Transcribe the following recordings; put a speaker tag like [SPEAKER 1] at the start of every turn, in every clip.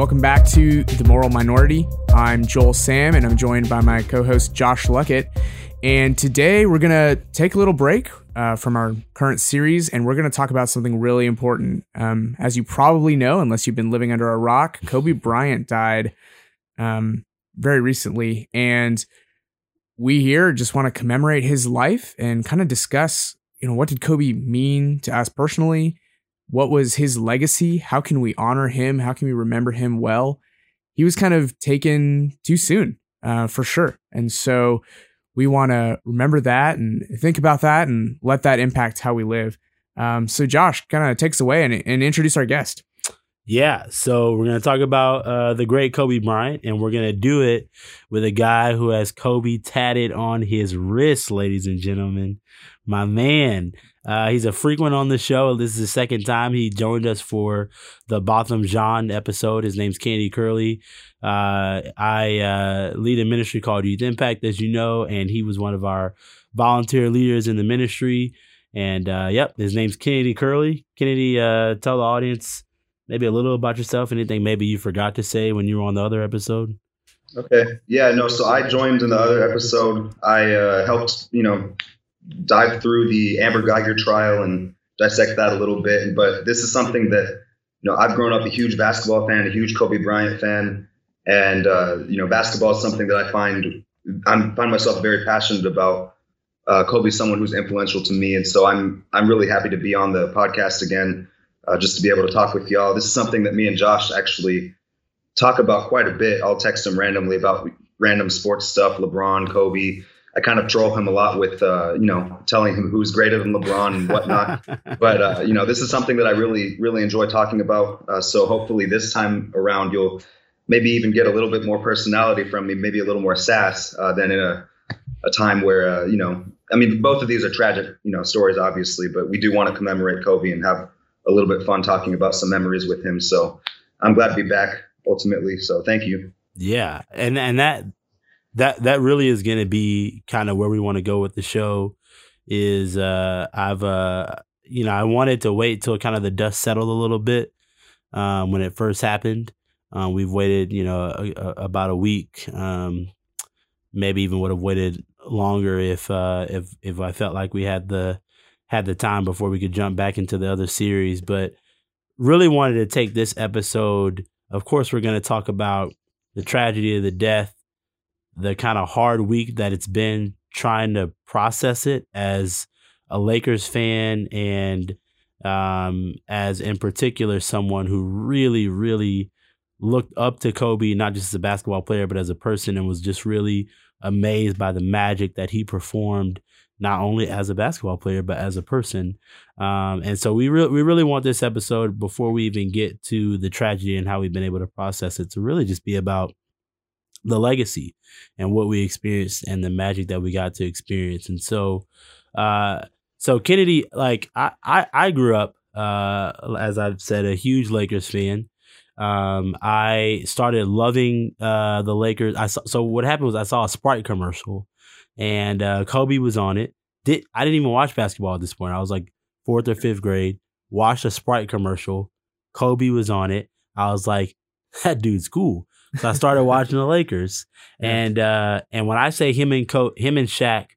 [SPEAKER 1] welcome back to The Moral Minority. I'm Joel Sam, and I'm joined by my co host Josh Luckett. And today we're going to take a little break uh, from our current series, and we're going to talk about something really important. Um, as you probably know, unless you've been living under a rock, Kobe Bryant died um, very recently. And we here just want to commemorate his life and kind of discuss, you know, what did Kobe mean to us personally? What was his legacy? How can we honor him? How can we remember him well? He was kind of taken too soon, uh, for sure. And so we want to remember that and think about that and let that impact how we live. Um, so, Josh kind of takes away and, and introduce our guest.
[SPEAKER 2] Yeah, so we're going to talk about uh, the great Kobe Bryant, and we're going to do it with a guy who has Kobe tatted on his wrist, ladies and gentlemen. My man, uh, he's a frequent on the show. This is the second time he joined us for the Botham Jean episode. His name's Kennedy Curley. Uh, I uh, lead a ministry called Youth Impact, as you know, and he was one of our volunteer leaders in the ministry. And uh, yep, his name's Kennedy Curley. Kennedy, uh, tell the audience maybe a little about yourself. Anything maybe you forgot to say when you were on the other episode.
[SPEAKER 3] Okay. Yeah. No. So I joined in the other episode. I uh, helped, you know, dive through the Amber Geiger trial and dissect that a little bit. But this is something that you know I've grown up a huge basketball fan, a huge Kobe Bryant fan, and uh, you know basketball is something that I find I find myself very passionate about. Uh, Kobe's someone who's influential to me, and so I'm I'm really happy to be on the podcast again, uh, just to be able to talk with y'all. This is something that me and Josh actually talk about quite a bit. I'll text him randomly about random sports stuff, LeBron, Kobe, I kind of troll him a lot with, uh, you know, telling him who's greater than LeBron and whatnot. but uh, you know, this is something that I really, really enjoy talking about. Uh, so hopefully, this time around, you'll maybe even get a little bit more personality from me, maybe a little more sass uh, than in a, a time where, uh, you know, I mean, both of these are tragic, you know, stories, obviously, but we do want to commemorate Kobe and have a little bit fun talking about some memories with him. So I'm glad to be back ultimately. So thank you.
[SPEAKER 2] Yeah, and and that that that really is going to be kind of where we want to go with the show. Is uh, I've uh, you know I wanted to wait till kind of the dust settled a little bit um, when it first happened. Um, we've waited, you know, a, a, about a week. Um, maybe even would have waited longer if uh, if if I felt like we had the had the time before we could jump back into the other series. But really wanted to take this episode. Of course, we're going to talk about the tragedy of the death the kind of hard week that it's been trying to process it as a Lakers fan and um, as in particular someone who really, really looked up to Kobe, not just as a basketball player, but as a person, and was just really amazed by the magic that he performed, not only as a basketball player but as a person. Um, and so we really, we really want this episode before we even get to the tragedy and how we've been able to process it to really just be about the legacy and what we experienced and the magic that we got to experience. And so, uh, so Kennedy, like I, I, I grew up, uh, as I've said, a huge Lakers fan. Um, I started loving, uh, the Lakers. I saw, so what happened was I saw a Sprite commercial and, uh, Kobe was on it. Did, I didn't even watch basketball at this point. I was like fourth or fifth grade, watched a Sprite commercial. Kobe was on it. I was like, that dude's cool. So I started watching the Lakers, and uh, and when I say him and Co- him and Shaq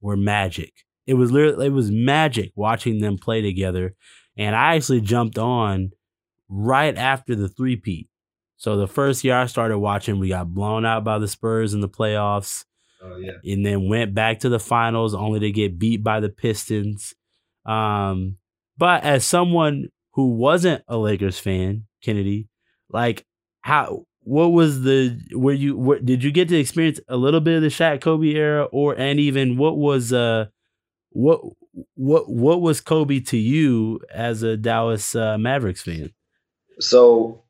[SPEAKER 2] were magic, it was literally it was magic watching them play together. And I actually jumped on right after the three peat. So the first year I started watching, we got blown out by the Spurs in the playoffs.
[SPEAKER 3] Oh, yeah.
[SPEAKER 2] And then went back to the finals only to get beat by the Pistons. Um, but as someone who wasn't a Lakers fan, Kennedy, like how what was the were you what did you get to experience a little bit of the Shaq Kobe era or and even what was uh what what what was Kobe to you as a Dallas uh, Mavericks fan?
[SPEAKER 3] So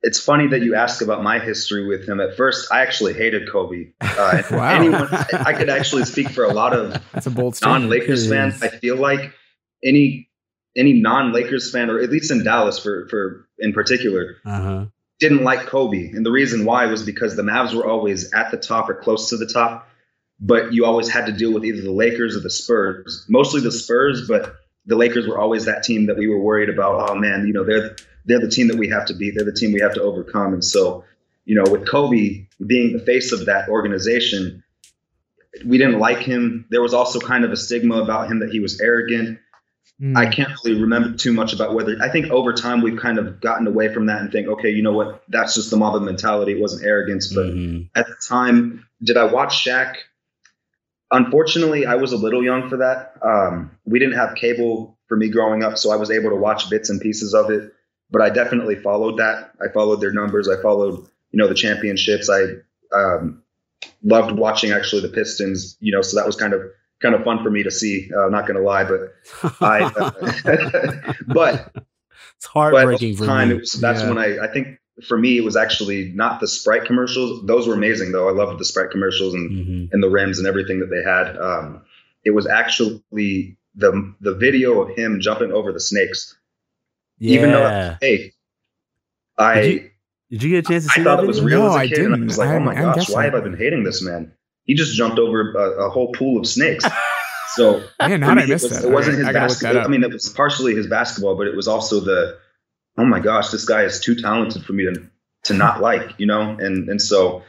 [SPEAKER 3] it's funny that you ask about my history with him. At first, I actually hated Kobe. Uh, wow. Anyone, I could actually speak for a lot of
[SPEAKER 1] That's a bold
[SPEAKER 3] non-Lakers fans. I feel like any any non-Lakers fan, or at least in Dallas for for in particular, uh-huh didn't like Kobe. And the reason why was because the Mavs were always at the top or close to the top, but you always had to deal with either the Lakers or the Spurs. Mostly the Spurs, but the Lakers were always that team that we were worried about. Oh man, you know, they're they're the team that we have to beat. They're the team we have to overcome. And so, you know, with Kobe being the face of that organization, we didn't like him. There was also kind of a stigma about him that he was arrogant. Mm. I can't really remember too much about whether I think over time we've kind of gotten away from that and think, okay, you know what, that's just the mob mentality. It wasn't arrogance. But mm-hmm. at the time, did I watch Shaq? Unfortunately, I was a little young for that. Um, we didn't have cable for me growing up, so I was able to watch bits and pieces of it. But I definitely followed that. I followed their numbers. I followed, you know, the championships. I um, loved watching actually the Pistons. You know, so that was kind of kind of fun for me to see. Uh, not going to lie, but I, uh, but
[SPEAKER 2] it's heartbreaking
[SPEAKER 3] but time, was, that's yeah. when I, I think for me, it was actually not the Sprite commercials. Those were amazing though. I loved the Sprite commercials and, mm-hmm. and the rims and everything that they had. Um, it was actually the, the video of him jumping over the snakes. Yeah. Even though, hey, I,
[SPEAKER 2] did you, did you, get a chance to see
[SPEAKER 3] I
[SPEAKER 2] that?
[SPEAKER 3] thought it was real no, as a I kid. Didn't. And I was like, I, oh my gosh, why have I been hating this man? He just jumped over a, a whole pool of snakes. So
[SPEAKER 1] man, how did I miss that?
[SPEAKER 3] It wasn't his I basketball. I mean, it was partially his basketball, but it was also the, oh my gosh, this guy is too talented for me to to not like, you know. And and so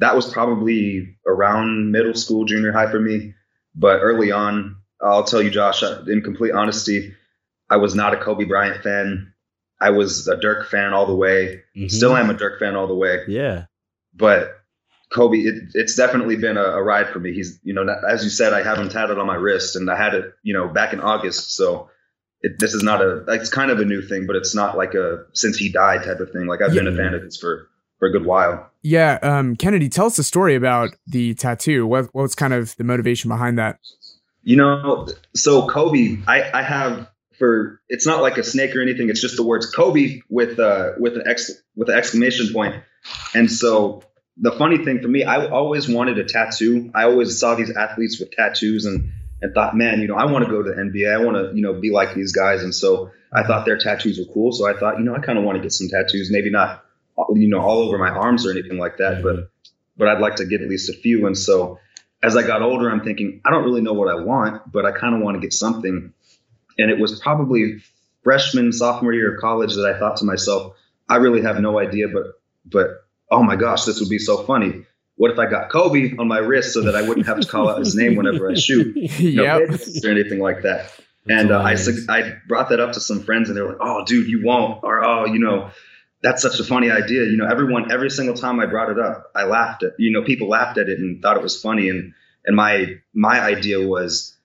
[SPEAKER 3] that was probably around middle school, junior high for me. But early on, I'll tell you, Josh, in complete honesty, I was not a Kobe Bryant fan. I was a Dirk fan all the way. Mm-hmm. Still am a Dirk fan all the way.
[SPEAKER 2] Yeah.
[SPEAKER 3] But Kobe, it, it's definitely been a, a, ride for me. He's, you know, as you said, I have him tatted on my wrist, and I had it, you know, back in August. So it, this is not a, it's kind of a new thing, but it's not like a since he died type of thing. Like I've yeah. been a fan of his for for a good while.
[SPEAKER 1] Yeah, um, Kennedy, tell us the story about the tattoo. What what's kind of the motivation behind that?
[SPEAKER 3] You know, so Kobe, I I have for it's not like a snake or anything. It's just the words Kobe with uh with an ex with an exclamation point, and so the funny thing for me, I always wanted a tattoo. I always saw these athletes with tattoos and and thought, man, you know, I want to go to the NBA. I want to, you know, be like these guys. And so I thought their tattoos were cool. So I thought, you know, I kind of want to get some tattoos. Maybe not, you know, all over my arms or anything like that, but but I'd like to get at least a few. And so as I got older, I'm thinking, I don't really know what I want, but I kind of want to get something. And it was probably freshman, sophomore year of college that I thought to myself, I really have no idea, but but oh my gosh, this would be so funny. What if I got Kobe on my wrist so that I wouldn't have to call out his name whenever I shoot, yep. or anything like that? and uh, I I brought that up to some friends, and they were like, "Oh, dude, you won't," or "Oh, you know." That's such a funny idea. You know, everyone, every single time I brought it up, I laughed at, you know, people laughed at it and thought it was funny. And, and my, my idea was,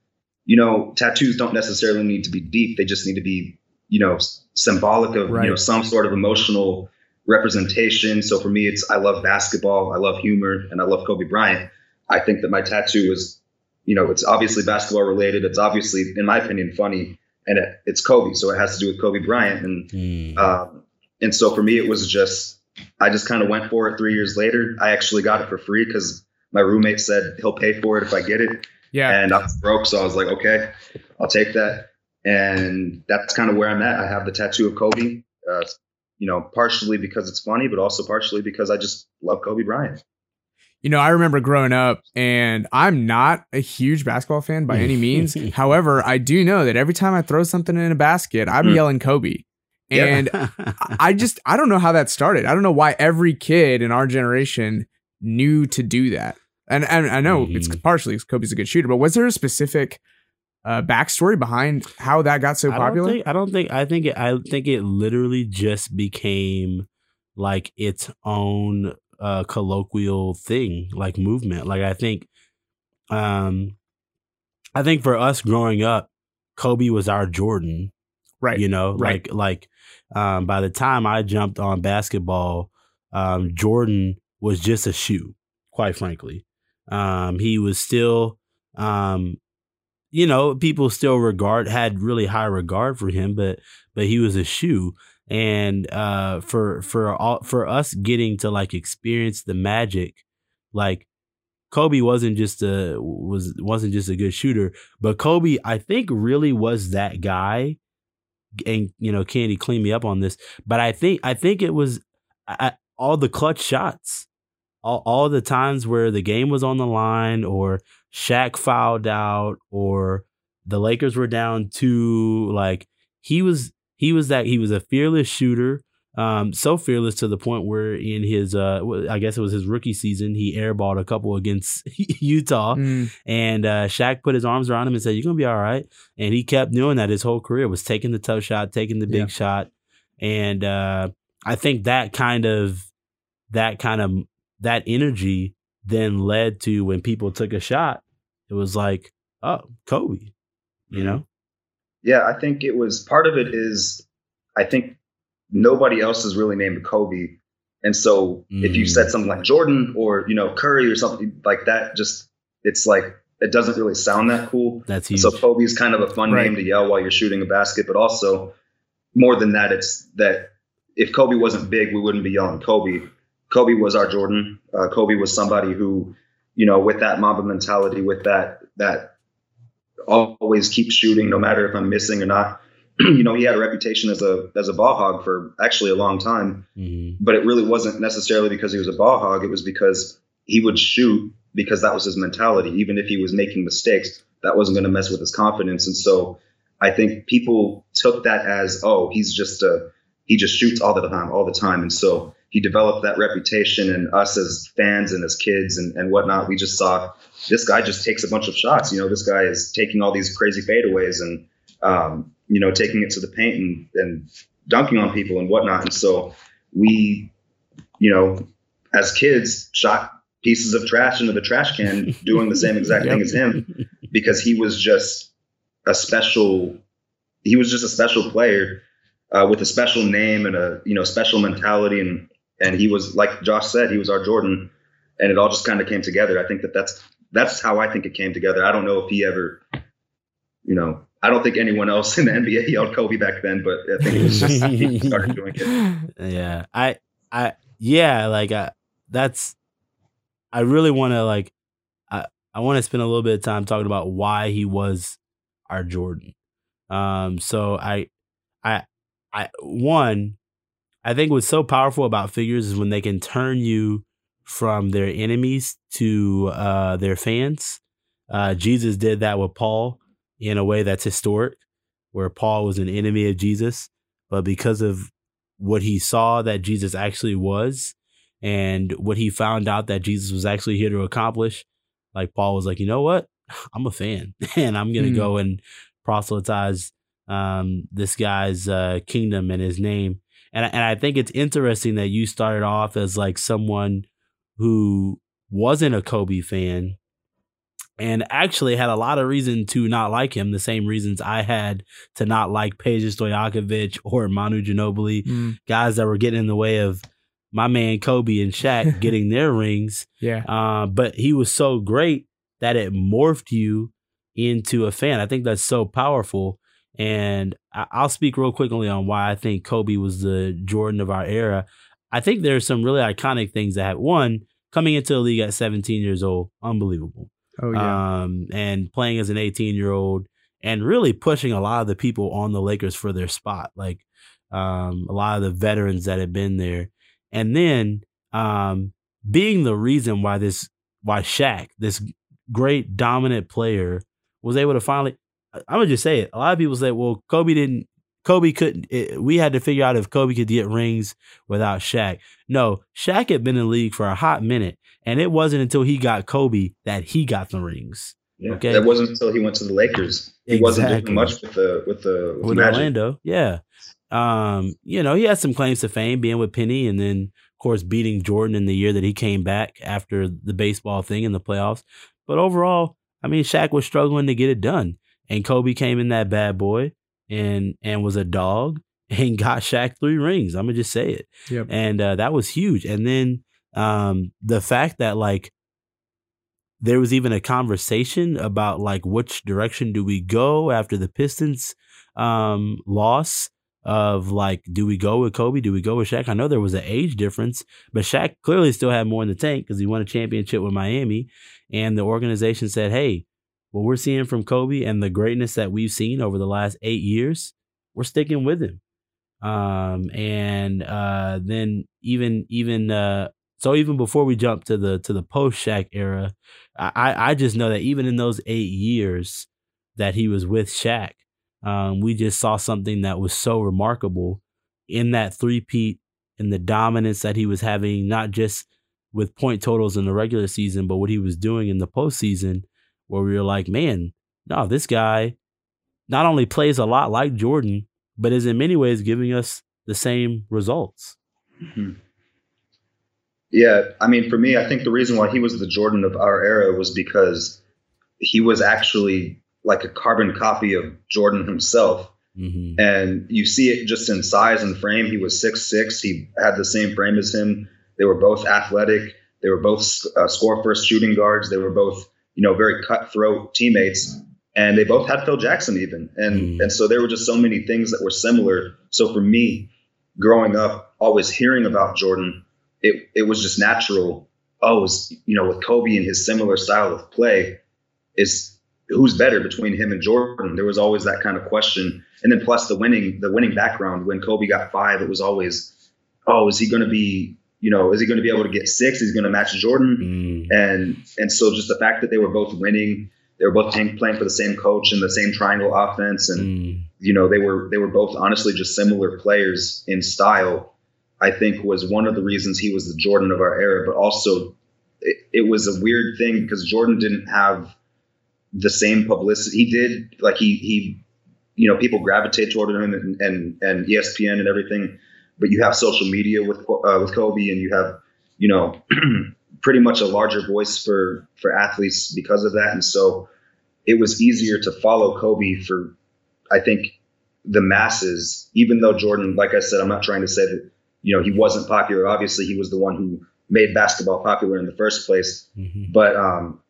[SPEAKER 3] you know, tattoos don't necessarily need to be deep. They just need to be, you know, symbolic of, right. you know, some sort of emotional representation. So for me, it's I love basketball, I love humor, and I love Kobe Bryant. I think that my tattoo is, you know, it's obviously basketball related. It's obviously, in my opinion, funny, and it, it's Kobe, so it has to do with Kobe Bryant. And mm. um, and so for me, it was just I just kind of went for it. Three years later, I actually got it for free because my roommate said he'll pay for it if I get it.
[SPEAKER 1] Yeah.
[SPEAKER 3] And I was broke, so I was like, okay, I'll take that. And that's kind of where I'm at. I have the tattoo of Kobe. Uh, you know, partially because it's funny, but also partially because I just love Kobe Bryant.
[SPEAKER 1] You know, I remember growing up, and I'm not a huge basketball fan by any means. However, I do know that every time I throw something in a basket, I'm mm. yelling Kobe. And I just, I don't know how that started. I don't know why every kid in our generation knew to do that. And, and I know mm. it's mm-hmm. partially because Kobe's a good shooter, but was there a specific uh, backstory behind how that got so popular?
[SPEAKER 2] I don't think. I don't think. I think. It, I think it literally just became like its own uh, colloquial thing, like movement. Like I think, um, I think for us growing up, Kobe was our Jordan,
[SPEAKER 1] right?
[SPEAKER 2] You know,
[SPEAKER 1] right.
[SPEAKER 2] like like um, by the time I jumped on basketball, um, Jordan was just a shoe. Quite frankly, um, he was still um, you know, people still regard had really high regard for him, but but he was a shoe. And uh, for for all for us getting to like experience the magic, like Kobe wasn't just a was wasn't just a good shooter, but Kobe I think really was that guy. And you know, Kennedy clean me up on this, but I think I think it was I, all the clutch shots, all all the times where the game was on the line or Shaq fouled out or the Lakers were down two. Like he was he was that he was a fearless shooter. Um, so fearless to the point where in his, uh, I guess it was his rookie season, he airballed a couple against Utah,
[SPEAKER 1] Mm.
[SPEAKER 2] and uh, Shaq put his arms around him and said, "You're gonna be all right." And he kept doing that his whole career, was taking the tough shot, taking the big
[SPEAKER 1] Yeah.
[SPEAKER 2] shot, and uh, I think that kind of, that kind of, that energy then led to when people took a shot, it was like, oh, Kobe, you know.
[SPEAKER 3] Yeah, I think it was part of it is I think nobody else is really named Kobe. And so if you
[SPEAKER 2] Mm.
[SPEAKER 3] said something like Jordan or, you know, Curry or something like that, just it's like it doesn't really sound that cool.
[SPEAKER 2] That's
[SPEAKER 3] And
[SPEAKER 2] huge.
[SPEAKER 3] so Kobe's kind of a fun
[SPEAKER 1] Right.
[SPEAKER 3] name to yell while you're shooting a basket, but also more than that, it's that if Kobe wasn't big, we wouldn't be yelling Kobe. Kobe was our Jordan. Uh, Kobe was somebody who, you know, with that Mamba mentality, with that that always keep shooting, no matter if I'm missing or not. you know, he had a reputation as a as a ball hog for actually a long time,
[SPEAKER 2] Mhm.
[SPEAKER 3] but it really wasn't necessarily because he was a ball hog. It was because he would shoot because that was his mentality. Even if he was making mistakes, that wasn't going to mess with his confidence. And so I think people took that as, oh, he's just a he just shoots all the time, all the time. And so he developed that reputation and us as fans and as kids and, and whatnot, we just saw this guy just takes a bunch of shots. You know, this guy is taking all these crazy fadeaways and um, you know, taking it to the paint and, and dunking on people and whatnot. And so we, you know, as kids, shot pieces of trash into the trash can, doing the same exact thing as him, because he was just a special. He was just a special player uh, with a special name and a you know special mentality, and and he was like Josh said, he was our Jordan, and it all just kind of came together. I think that that's that's how I think it came together. I don't know if he ever, you know, I don't think anyone else in the NBA yelled Kobe back then, but I think it was just he started doing it.
[SPEAKER 2] yeah i i yeah like I, that's i really want to like i i want to spend a little bit of time talking about why he was our jordan um so i i i one i think what's so powerful about figures is when they can turn you from their enemies to uh their fans uh jesus did that with paul in a way that's historic where paul was an enemy of jesus but because of what he saw that Jesus actually was and what he found out that Jesus was actually here to accomplish, like Paul was like, you know what? I'm a fan and I'm going to
[SPEAKER 1] Hmm.
[SPEAKER 2] go and proselytize um, this guy's uh, kingdom and his name. And, I- and I think it's interesting that you started off as like someone who wasn't a Kobe fan and actually had a lot of reason to not like him, the same reasons I had to not like Peja Stojakovic or Manu Ginobili,
[SPEAKER 1] Mm.
[SPEAKER 2] guys that were getting in the way of my man Kobe and Shaq getting their rings.
[SPEAKER 1] Yeah.
[SPEAKER 2] Uh, but he was so great that it morphed you into a fan. I think that's so powerful. And I'll speak real quickly on why I think Kobe was the Jordan of our era. I think there's some really iconic things that have one coming into the league at 17 years old, unbelievable
[SPEAKER 1] Oh yeah.
[SPEAKER 2] um, and playing as an 18 year old and really pushing a lot of the people on the Lakers for their spot, like um, a lot of the veterans that had been there. And then um, being the reason why this, why Shaq, this great dominant player, was able to finally, I'm gonna just say it. A lot of people say, well, Kobe didn't, Kobe couldn't, it, we had to figure out if Kobe could get rings without Shaq. No, Shaq had been in the league for a hot minute. And it wasn't until he got Kobe that he got the rings
[SPEAKER 3] Yeah.
[SPEAKER 2] Okay.
[SPEAKER 3] That wasn't until he went to the Lakers. He wasn't
[SPEAKER 2] Exactly.
[SPEAKER 3] doing much with the with the with,
[SPEAKER 2] with. Orlando. Yeah. Um, you know, he had some claims to fame being with Penny and then of course beating Jordan in the year that he came back after the baseball thing in the playoffs. But overall, I mean Shaq was struggling to get it done. And Kobe came in that bad boy and and was a dog and got Shaq three rings. I'm gonna just say it.
[SPEAKER 1] Yep.
[SPEAKER 2] and uh, that was huge. And then um, the fact that like there was even a conversation about like which direction do we go after the Pistons um, loss of like do we go with Kobe, do we go with Shaq? I know there was an age difference, but Shaq clearly still had more in the tank because he won a championship with Miami, and the organization said, "Hey, what we're seeing from Kobe and the greatness that we've seen over the last eight years, we're sticking with him." um and uh then even even uh so even before we jump to the to the post Shaq era i i just know that even in those eight years that he was with Shaq um, we just saw something that was so remarkable in that three-peat and the dominance that he was having, not just with point totals in the regular season, but what he was doing in the postseason, where we were like, man, no, this guy not only plays a lot like Jordan, but is in many ways giving us the same results. Mm-hmm.
[SPEAKER 3] Yeah, I mean, for me, I think the reason why he was the Jordan of our era was because he was actually like a carbon copy of Jordan himself. Mm-hmm. And you see it just in size and frame. He was six six. He had the same frame as him. They were both athletic. They were both uh, score first shooting guards. They were both, you know, very cutthroat teammates. And they both had Phil Jackson even. And mm-hmm. and so there were just so many things that were similar. So for me, growing up, always hearing about Jordan, it it was just natural. Oh, was, you know, with Kobe and his similar style of play, is who's better between him and Jordan? There was always that kind of question. And then plus the winning, the winning background. When Kobe got five, it was always, oh, is he going to be, you know, is he going to be able to get six? Is he going to match Jordan? Mm. And and so just the fact that they were both winning, they were both playing, playing for the same coach and the same triangle offense, and mm. you know they were they were both honestly just similar players in style. I think was one of the reasons he was the Jordan of our era, but also it, it was a weird thing because Jordan didn't have the same publicity. He did like he he you know people gravitate toward him and and, and ESPN and everything, but you have social media with uh, with Kobe and you have you know pretty much a larger voice for for athletes because of that, and so it was easier to follow Kobe for I think the masses. Even though Jordan, like I said, I'm not trying to say that you know he wasn't popular. Obviously, he was the one who made basketball popular in the first place, mm-hmm. but um,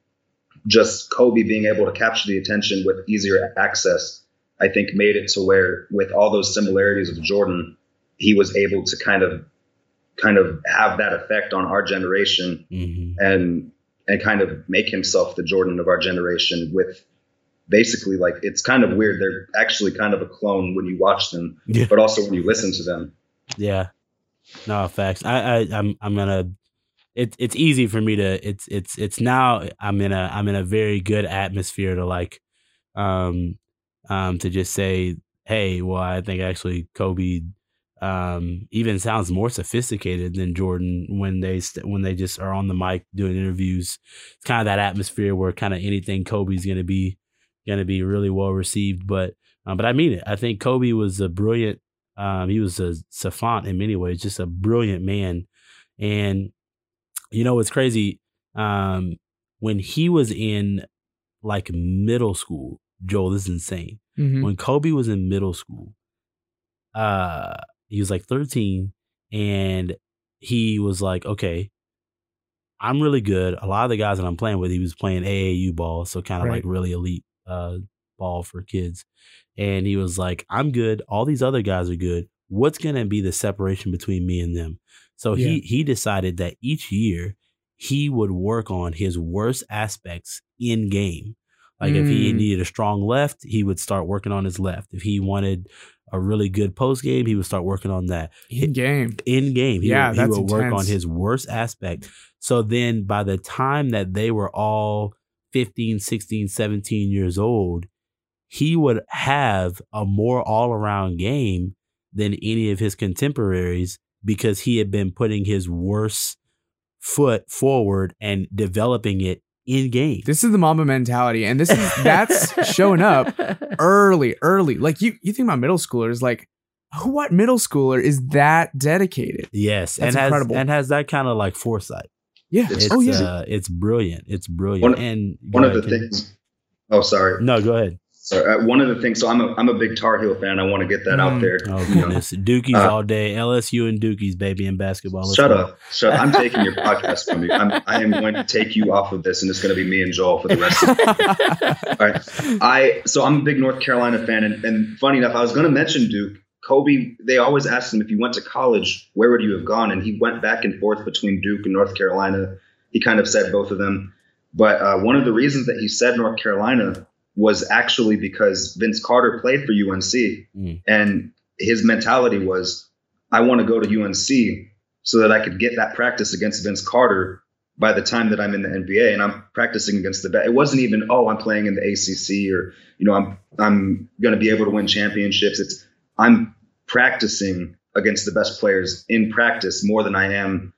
[SPEAKER 3] just Kobe being able to capture the attention with easier access, I think made it to where with all those similarities of Jordan, he was able to kind of kind of have that effect on our generation mm-hmm. and and kind of make himself the Jordan of our generation with basically like it's kind of weird. They're actually kind of a clone when you watch them, yeah. but also when you listen to them.
[SPEAKER 2] Yeah. No facts. I, I I'm I'm gonna it's it's easy for me to it's it's it's now I'm in a I'm in a very good atmosphere to like um um to just say hey well I think actually Kobe um even sounds more sophisticated than Jordan when they st- when they just are on the mic doing interviews it's kind of that atmosphere where kind of anything Kobe's going to be going to be really well received but um, but I mean it I think Kobe was a brilliant um he was a savant in many ways just a brilliant man and you know, it's crazy. Um, when he was in like middle school, Joel, this is insane. Mm-hmm. When Kobe was in middle school, uh, he was like 13 and he was like, okay, I'm really good. A lot of the guys that I'm playing with, he was playing AAU ball, so kind of right. like really elite uh, ball for kids. And he was like, I'm good. All these other guys are good. What's going to be the separation between me and them? So yeah. he he decided that each year he would work on his worst aspects in game. Like mm. if he mm. needed a strong left, he would start working on his left. If he wanted a really good post game, he would start working on that.
[SPEAKER 1] In game.
[SPEAKER 2] In game. He yeah, would, he would work on his worst aspect. So then by the time that they were all 15, 16, 17 years old, he would have a more all around game than any of his contemporaries because he had been putting his worst foot forward and developing it in game.
[SPEAKER 1] This is the Mamba mentality, and this is that's showing up early, early. Like you, you think about middle schoolers, like what middle schooler is that dedicated?
[SPEAKER 2] Yes, that's and incredible. has and has that kind of like foresight.
[SPEAKER 1] Yeah.
[SPEAKER 2] It's, oh yeah. Uh, it's brilliant. It's brilliant.
[SPEAKER 3] One,
[SPEAKER 2] and
[SPEAKER 3] one of the things. Oh, sorry.
[SPEAKER 2] No, go ahead.
[SPEAKER 3] So uh, one of the things, so I'm a I'm a big Tar Heel fan. I want to get that mm. out there.
[SPEAKER 2] Oh goodness, Dukies uh, all day, LSU and Dukies, baby, in basketball.
[SPEAKER 3] Let's shut go. up, shut. I'm taking your podcast from you. I'm I am going to take you off of this, and it's going to be me and Joel for the rest. of the All right, I so I'm a big North Carolina fan, and, and funny enough, I was going to mention Duke. Kobe, they always asked him if you went to college, where would you have gone? And he went back and forth between Duke and North Carolina. He kind of said both of them. But uh, one of the reasons that he said North Carolina was actually because Vince Carter played for UNC mm. and his mentality was, I want to go to UNC so that I could get that practice against Vince Carter by the time that I'm in the NBA and I'm practicing against the best. It wasn't even oh I'm playing in the ACC or you know I'm I'm going to be able to win championships. It's I'm practicing against the best players in practice more than I am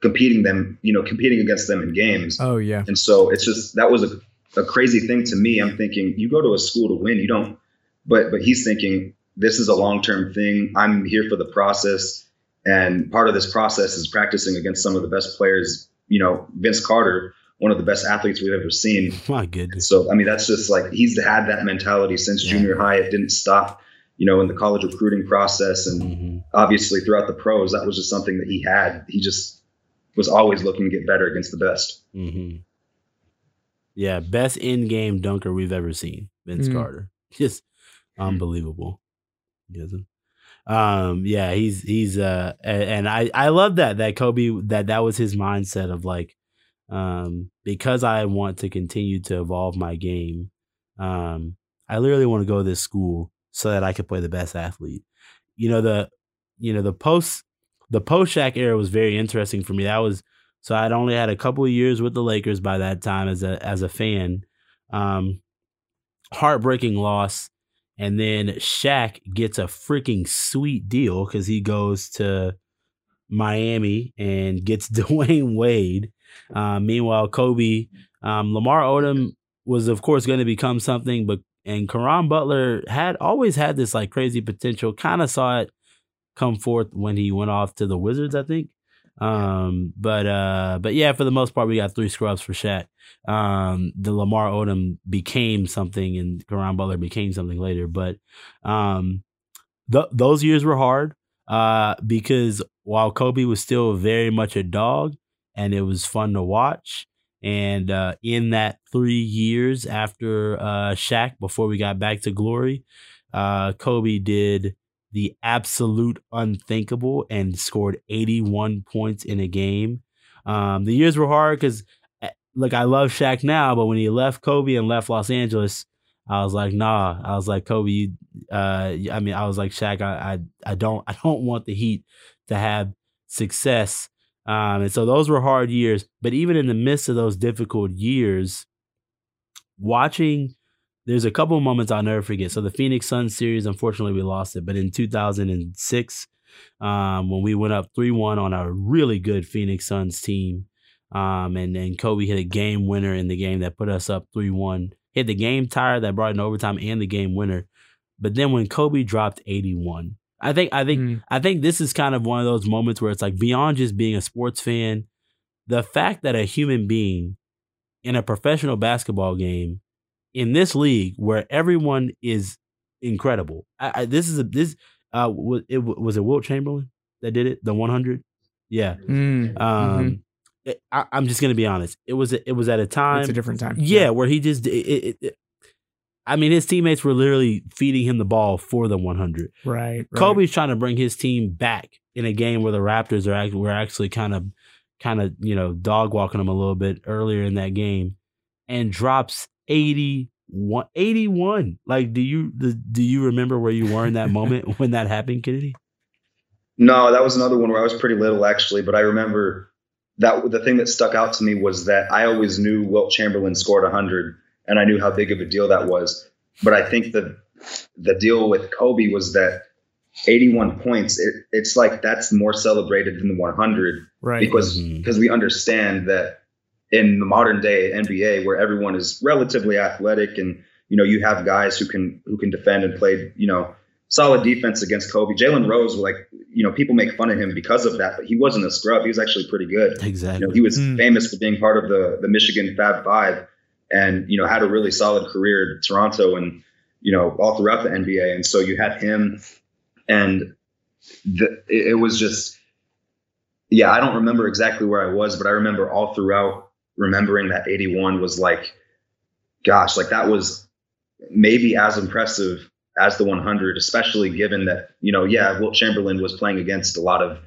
[SPEAKER 3] competing them, you know, competing against them in games.
[SPEAKER 1] Oh yeah.
[SPEAKER 3] And so it's just that was a, a crazy thing to me. I'm thinking you go to a school to win, you don't but but he's thinking this is a long-term thing. I'm here for the process and part of this process is practicing against some of the best players, you know, Vince Carter, one of the best athletes we've ever seen.
[SPEAKER 2] My goodness.
[SPEAKER 3] So I mean that's just like he's had that mentality since yeah. junior high. It didn't stop you know, in the college recruiting process and mm-hmm. obviously throughout the pros, that was just something that he had. He just was always looking to get better against the best.
[SPEAKER 2] Mm-hmm. Yeah, best in game dunker we've ever seen, Vince mm-hmm. Carter. Just unbelievable. Yes. Um, yeah, he's he's uh, and, and I I love that that Kobe that that was his mindset of like, um, because I want to continue to evolve my game. Um, I literally want to go to this school so that I could play the best athlete. You know the you know the post the post Shaq era was very interesting for me. That was so I'd only had a couple of years with the Lakers by that time as a as a fan. Um, heartbreaking loss, and then Shaq gets a freaking sweet deal because he goes to Miami and gets Dwyane Wade. Uh, meanwhile, Kobe, um, Lamar Odom was of course going to become something, but and Caron Butler had always had this like crazy potential. Kind of saw it come forth when he went off to the Wizards, I think. Um, but uh, but yeah, for the most part, we got three scrubs for Shaq. Um, the Lamar Odom became something, and Caron Butler became something later. But um, th- those years were hard uh, because while Kobe was still very much a dog, and it was fun to watch. And uh, in that three years after uh, Shaq, before we got back to glory, uh, Kobe did the absolute unthinkable and scored 81 points in a game. Um, the years were hard because, eh, look, I love Shaq now, but when he left Kobe and left Los Angeles, I was like, nah. I was like, Kobe, you, uh, I mean, I was like, Shaq, I, I, I don't, I don't want the Heat to have success um, and so those were hard years. But even in the midst of those difficult years, watching, there's a couple of moments I'll never forget. So the Phoenix Suns series, unfortunately, we lost it. But in 2006, um, when we went up 3 1 on a really good Phoenix Suns team, um, and then Kobe hit a game winner in the game that put us up 3 1. Hit the game tire that brought in overtime and the game winner. But then when Kobe dropped 81, I think I think mm. I think this is kind of one of those moments where it's like beyond just being a sports fan, the fact that a human being in a professional basketball game in this league where everyone is incredible. I, I, this is a this uh was it was it Wilt Chamberlain that did it the 100 yeah mm. um mm-hmm. it, I, am just gonna be honest it was it was at a time
[SPEAKER 1] it's a different time
[SPEAKER 2] yeah, yeah. where he just it, it, I mean, his teammates were literally feeding him the ball for the 100.
[SPEAKER 1] Right. right.
[SPEAKER 2] Kobe's trying to bring his team back in a game where the Raptors are actually, were actually kind of, kind of, you know, dog walking them a little bit earlier in that game, and drops 81. 81. Like, do you do you remember where you were in that moment when that happened, Kennedy?
[SPEAKER 3] No, that was another one where I was pretty little actually, but I remember that the thing that stuck out to me was that I always knew Wilt Chamberlain scored 100 and I knew how big of a deal that was. But I think the the deal with Kobe was that 81 points. It, it's like that's more celebrated than the 100,
[SPEAKER 1] right?
[SPEAKER 3] Because because mm-hmm. we understand that in the modern day NBA, where everyone is relatively athletic, and you know you have guys who can who can defend and play, you know, solid defense against Kobe. Jalen Rose, like you know, people make fun of him because of that, but he wasn't a scrub. He was actually pretty good.
[SPEAKER 2] Exactly.
[SPEAKER 3] You know, he was mm. famous for being part of the the Michigan Fab Five and you know had a really solid career in Toronto and you know all throughout the NBA. And so you had him, and the, it, it was just yeah. I don't remember exactly where I was, but I remember all throughout remembering that 81 was like, gosh, like that was maybe as impressive as the 100, especially given that you know yeah, Wilt Chamberlain was playing against a lot of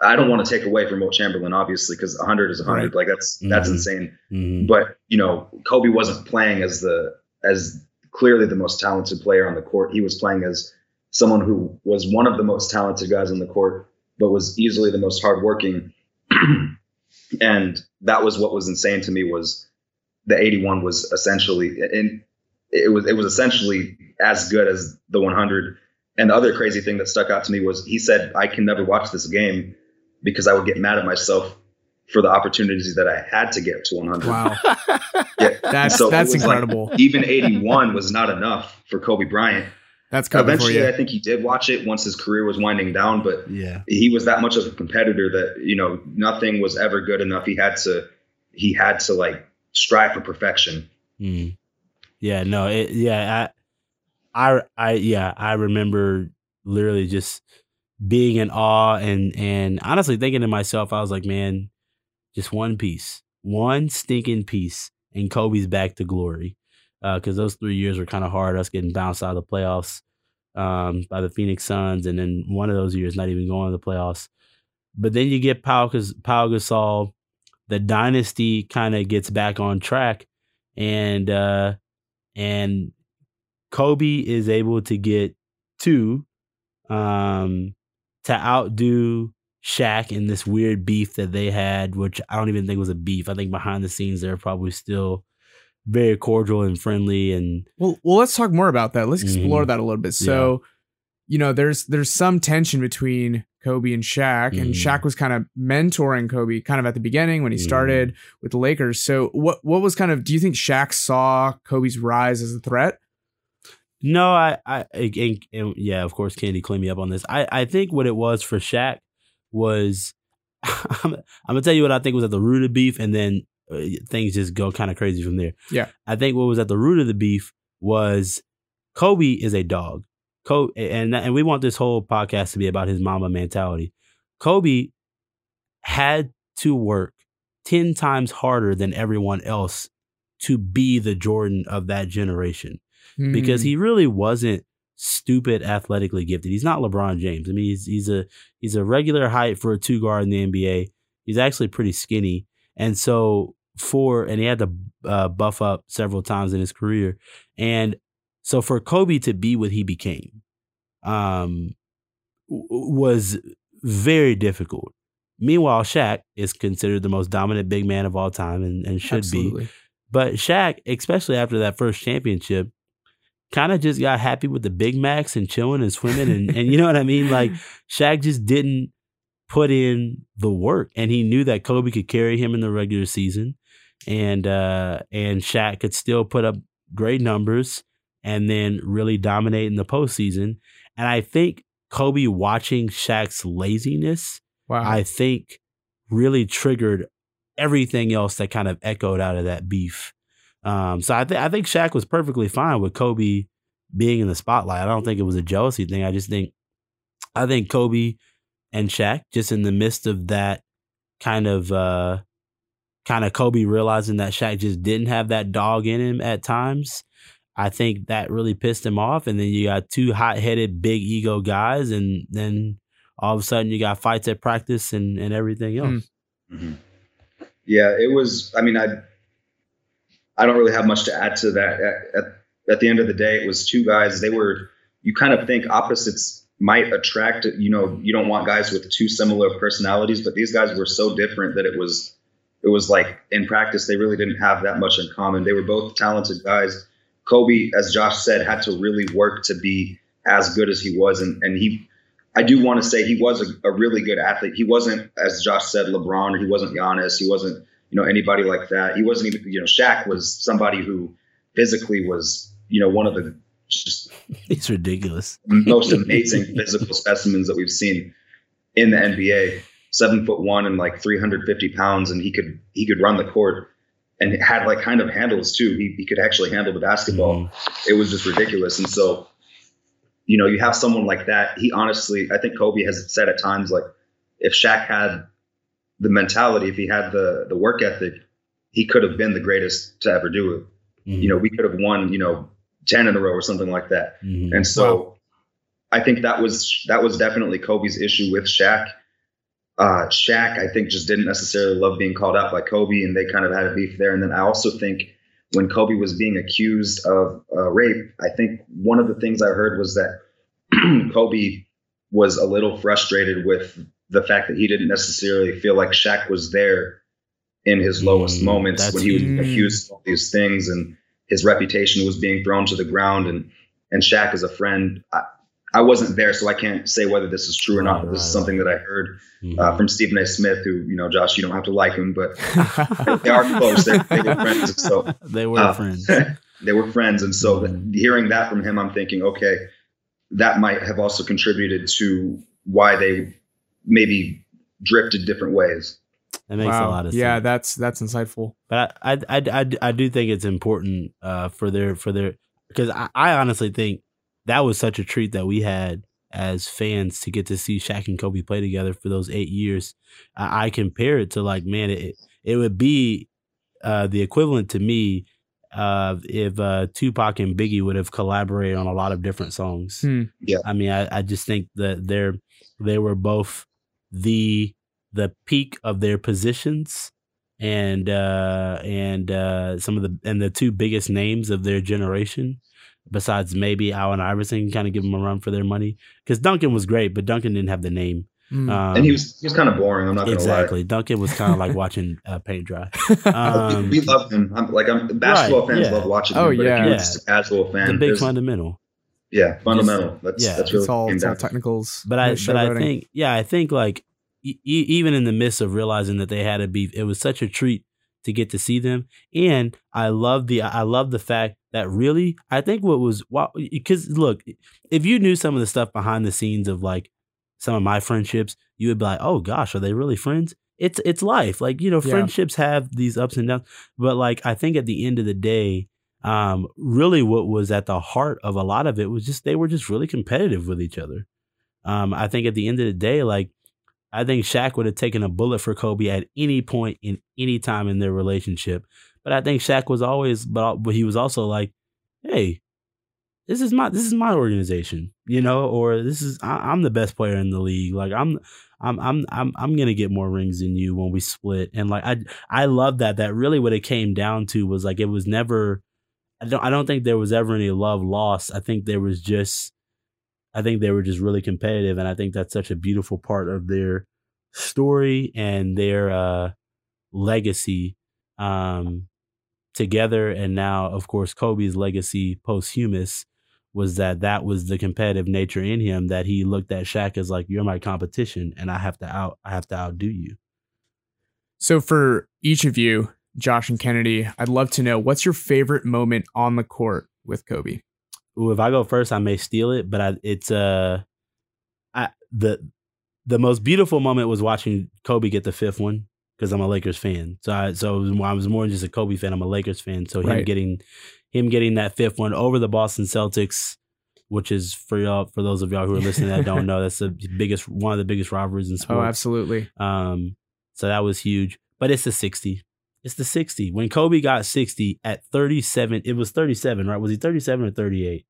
[SPEAKER 3] I don't want to take away from Wilt Chamberlain, obviously, because 100 is 100. Right. Like that's mm-hmm. that's insane. Mm-hmm. But you know, Kobe wasn't playing as the as clearly the most talented player on the court. He was playing as someone who was one of the most talented guys on the court, but was easily the most hardworking. and that was what was insane to me was the 81 was essentially and it was it was essentially as good as the 100 and the other crazy thing that stuck out to me was he said i can never watch this game because i would get mad at myself for the opportunities that i had to get to 100
[SPEAKER 1] Wow.
[SPEAKER 3] yeah.
[SPEAKER 1] That's
[SPEAKER 3] So
[SPEAKER 1] that's
[SPEAKER 3] was like-
[SPEAKER 1] incredible.
[SPEAKER 3] even 81 was not enough for kobe bryant
[SPEAKER 1] that's coming
[SPEAKER 3] eventually i think he did watch it once his career was winding down but
[SPEAKER 2] Yeah.
[SPEAKER 3] he was that much of a competitor that you know nothing was ever good enough he had to he had to like strive for perfection
[SPEAKER 2] Mm. Yeah, no, it, yeah, I, I, I, yeah, I remember literally just being in awe and and honestly thinking to myself, I was like, man, just one piece, one stinking piece, and Kobe's back to glory. Because those three years were kind of hard, us getting bounced out of the playoffs um, by the Phoenix Suns, and then one of those years not even going to the playoffs. But then you get Pau, Pau Gasol, the dynasty kind of gets back on track, and uh, and Kobe is able to get two um, to outdo Shaq in this weird beef that they had, which I don't even think was a beef. I think behind the scenes they're probably still very cordial and friendly and
[SPEAKER 1] Well, well, let's talk more about that. Let's explore
[SPEAKER 2] Mhm.
[SPEAKER 1] that a little bit. So, you know, there's there's some tension between Kobe and Shaq, and
[SPEAKER 2] Mhm.
[SPEAKER 1] Shaq was kind of mentoring Kobe kind of at the beginning when he
[SPEAKER 2] Mhm.
[SPEAKER 1] started with the Lakers. So, what what was kind of? Do you think Shaq saw Kobe's rise as a threat?
[SPEAKER 2] No, I, I, and, and yeah, of course, Kennedy clean me up on this. I, I think what it was for Shaq was, I'm, I'm gonna tell you what I think was at the root of beef, and then things just go kind of crazy from there.
[SPEAKER 1] Yeah.
[SPEAKER 2] I think what was at the root of the beef was Kobe is a dog. Kobe, and and we want this whole podcast to be about his Mamba mentality. Kobe had to work ten times harder than everyone else to be the Jordan of that generation because
[SPEAKER 1] Hmm.
[SPEAKER 2] he really wasn't stupid athletically gifted. He's not LeBron James. I mean, he's he's a he's a regular height for a two guard in the NBA. He's actually pretty skinny, and so for and he had to uh, buff up several times in his career, and so for Kobe to be what he became, um, was very difficult. Meanwhile, Shaq is considered the most dominant big man of all time, and, and should be. But Shaq, especially after that first championship, kind of just got happy with the Big Macs and chilling and swimming and, and you know what I mean? Like Shaq just didn't put in the work and he knew that Kobe could carry him in the regular season and uh and Shaq could still put up great numbers and then really dominate in the postseason. And I think Kobe watching Shaq's laziness
[SPEAKER 1] wow.
[SPEAKER 2] I think really triggered everything else that kind of echoed out of that beef. Um, so I think I think Shaq was perfectly fine with Kobe being in the spotlight. I don't think it was a jealousy thing. I just think I think Kobe and Shaq just in the midst of that kind of uh kind of Kobe realizing that Shaq just didn't have that dog in him at times. I think that really pissed him off. And then you got two hot headed, big ego guys, and then all of a sudden you got fights at practice and, and everything else.
[SPEAKER 1] Hmm.
[SPEAKER 3] Mhm. Yeah, it was. I mean, I I don't really have much to add to that. At, at, at the end of the day, it was two guys. They were. You kind of think opposites might attract. You know, you don't want guys with two similar personalities, but these guys were so different that it was. It was like in practice, they really didn't have that much in common. They were both talented guys. Kobe, as Josh said, had to really work to be as good as he was, and and he I do want to say he was a, a, really good athlete. He wasn't, as Josh said, LeBron. He wasn't Giannis. He wasn't, you know, anybody like that. He wasn't even, you know, Shaq was somebody who physically was, you know, one of the just
[SPEAKER 2] It's ridiculous.
[SPEAKER 3] most amazing physical specimens that we've seen in the NBA. Seven foot one and like 350 pounds, and he could he could run the court and had like kind of handles too. He he could actually handle the basketball.
[SPEAKER 2] Mhm.
[SPEAKER 3] It was just ridiculous, and so you know, you have someone like that. He honestly, I think Kobe has said at times, like, if Shaq had the mentality, if he had the the work ethic, he could have been the greatest to ever do it.
[SPEAKER 2] Mhm.
[SPEAKER 3] You know, we could have won, you know, ten in a row or something like that.
[SPEAKER 2] Mhm.
[SPEAKER 3] And so, I think that was that was definitely Kobe's issue with Shaq. Uh, Shaq, I think, just didn't necessarily love being called out by Kobe, and they kind of had a beef there. And then I also think when Kobe was being accused of uh, rape, I think one of the things I heard was that Kobe was a little frustrated with the fact that he didn't necessarily feel like Shaq was there in his lowest
[SPEAKER 2] Mm,
[SPEAKER 3] moments when he was
[SPEAKER 1] huge.
[SPEAKER 3] accused of all these things and his reputation was being thrown to the ground. And and Shaq is a friend. I, I wasn't there, so I can't say whether this is true or not. But this is something that I heard
[SPEAKER 2] Mhm.
[SPEAKER 3] uh, from Stephen A. Smith, who you know, Josh, you don't have to like him, but they are close. They, they were friends. So
[SPEAKER 2] they were
[SPEAKER 3] uh,
[SPEAKER 2] friends.
[SPEAKER 3] they were friends, and so
[SPEAKER 2] Mhm.
[SPEAKER 3] hearing that from him, I'm thinking, okay, that might have also contributed to why they maybe drifted different ways.
[SPEAKER 2] That makes a lot of sense.
[SPEAKER 1] yeah, that's that's insightful.
[SPEAKER 2] but I, I, I, I, I do think it's important uh, for their for their because I, I honestly think that was such a treat that we had as fans to get to see Shaq and Kobe play together for those eight years. I, I compare it to like man, it it would be uh, the equivalent to me of if uh, Tupac and Biggie would have collaborated on a lot of different songs.
[SPEAKER 1] Hmm.
[SPEAKER 3] Yeah.
[SPEAKER 2] I mean, I, I just think that they're they were both the the peak of their positions and uh and uh some of the and the two biggest names of their generation besides maybe Allen Iverson kind of give them a run for their money because Duncan was great but Duncan didn't have the name
[SPEAKER 1] Mm.
[SPEAKER 2] um,
[SPEAKER 3] and he was he was kind of boring. I'm not gonna
[SPEAKER 2] exactly Duncan was kind of like watching uh, paint dry um,
[SPEAKER 3] we love him. I'm, like I'm basketball
[SPEAKER 2] Right,
[SPEAKER 3] fans
[SPEAKER 2] yeah.
[SPEAKER 3] love watching
[SPEAKER 1] Oh,
[SPEAKER 3] him. But
[SPEAKER 1] yeah.
[SPEAKER 3] if you're just a casual fan,
[SPEAKER 2] the big fundamental
[SPEAKER 3] yeah, fundamental. That's
[SPEAKER 2] yeah.
[SPEAKER 3] that's really
[SPEAKER 1] it's all, it's all technicals.
[SPEAKER 2] But I, but I think, yeah, I think like e- even in the midst of realizing that they had a beef, it was such a treat to get to see them. And I love the, I love the fact that really, I think what was, because look, if you knew some of the stuff behind the scenes of like some of my friendships, you would be like, oh gosh, are they really friends? It's it's life. Like you know,
[SPEAKER 1] Yeah.
[SPEAKER 2] friendships have these ups and downs. But like I think at the end of the day, um, really what was at the heart of a lot of it was just they were just really competitive with each other. Um, I think at the end of the day, like I think Shaq would have taken a bullet for Kobe at any point in any time in their relationship. But I think Shaq was always, but he was also like, hey, this is my this is my organization, you know, or this is I, I'm the best player in the league. Like I'm I'm I'm I'm I'm gonna get more rings than you when we split. And like I I love that. That really what it came down to was like it was never. I don't I don't think there was ever any love lost. I think there was just. I think they were just really competitive, and I think that's such a beautiful part of their story and their uh, legacy um, together. And now, of course, Kobe's legacy posthumous was that that was the competitive nature in him that he looked at Shaq as like, "You're my competition, and I have to out, I have to outdo you."
[SPEAKER 1] So for each of you, Josh and Kennedy, I'd love to know what's your favorite moment on the court with Kobe.
[SPEAKER 2] Ooh, if I go first, I may steal it, but I, it's uh, I the the most beautiful moment was watching Kobe get the fifth one because I'm a Lakers fan. So I so I was more than just a Kobe fan. I'm a Lakers fan. So him getting him getting that fifth one over the Boston Celtics, which is for y'all for those of y'all who are listening that don't know, that's the biggest one of the biggest rivalries in sports.
[SPEAKER 1] Oh,
[SPEAKER 2] sports.
[SPEAKER 1] absolutely.
[SPEAKER 2] Um, so that was huge. But it's a 60. It's the 60. When Kobe got 60 at 37, it was 37, right? Was he 37 or 38?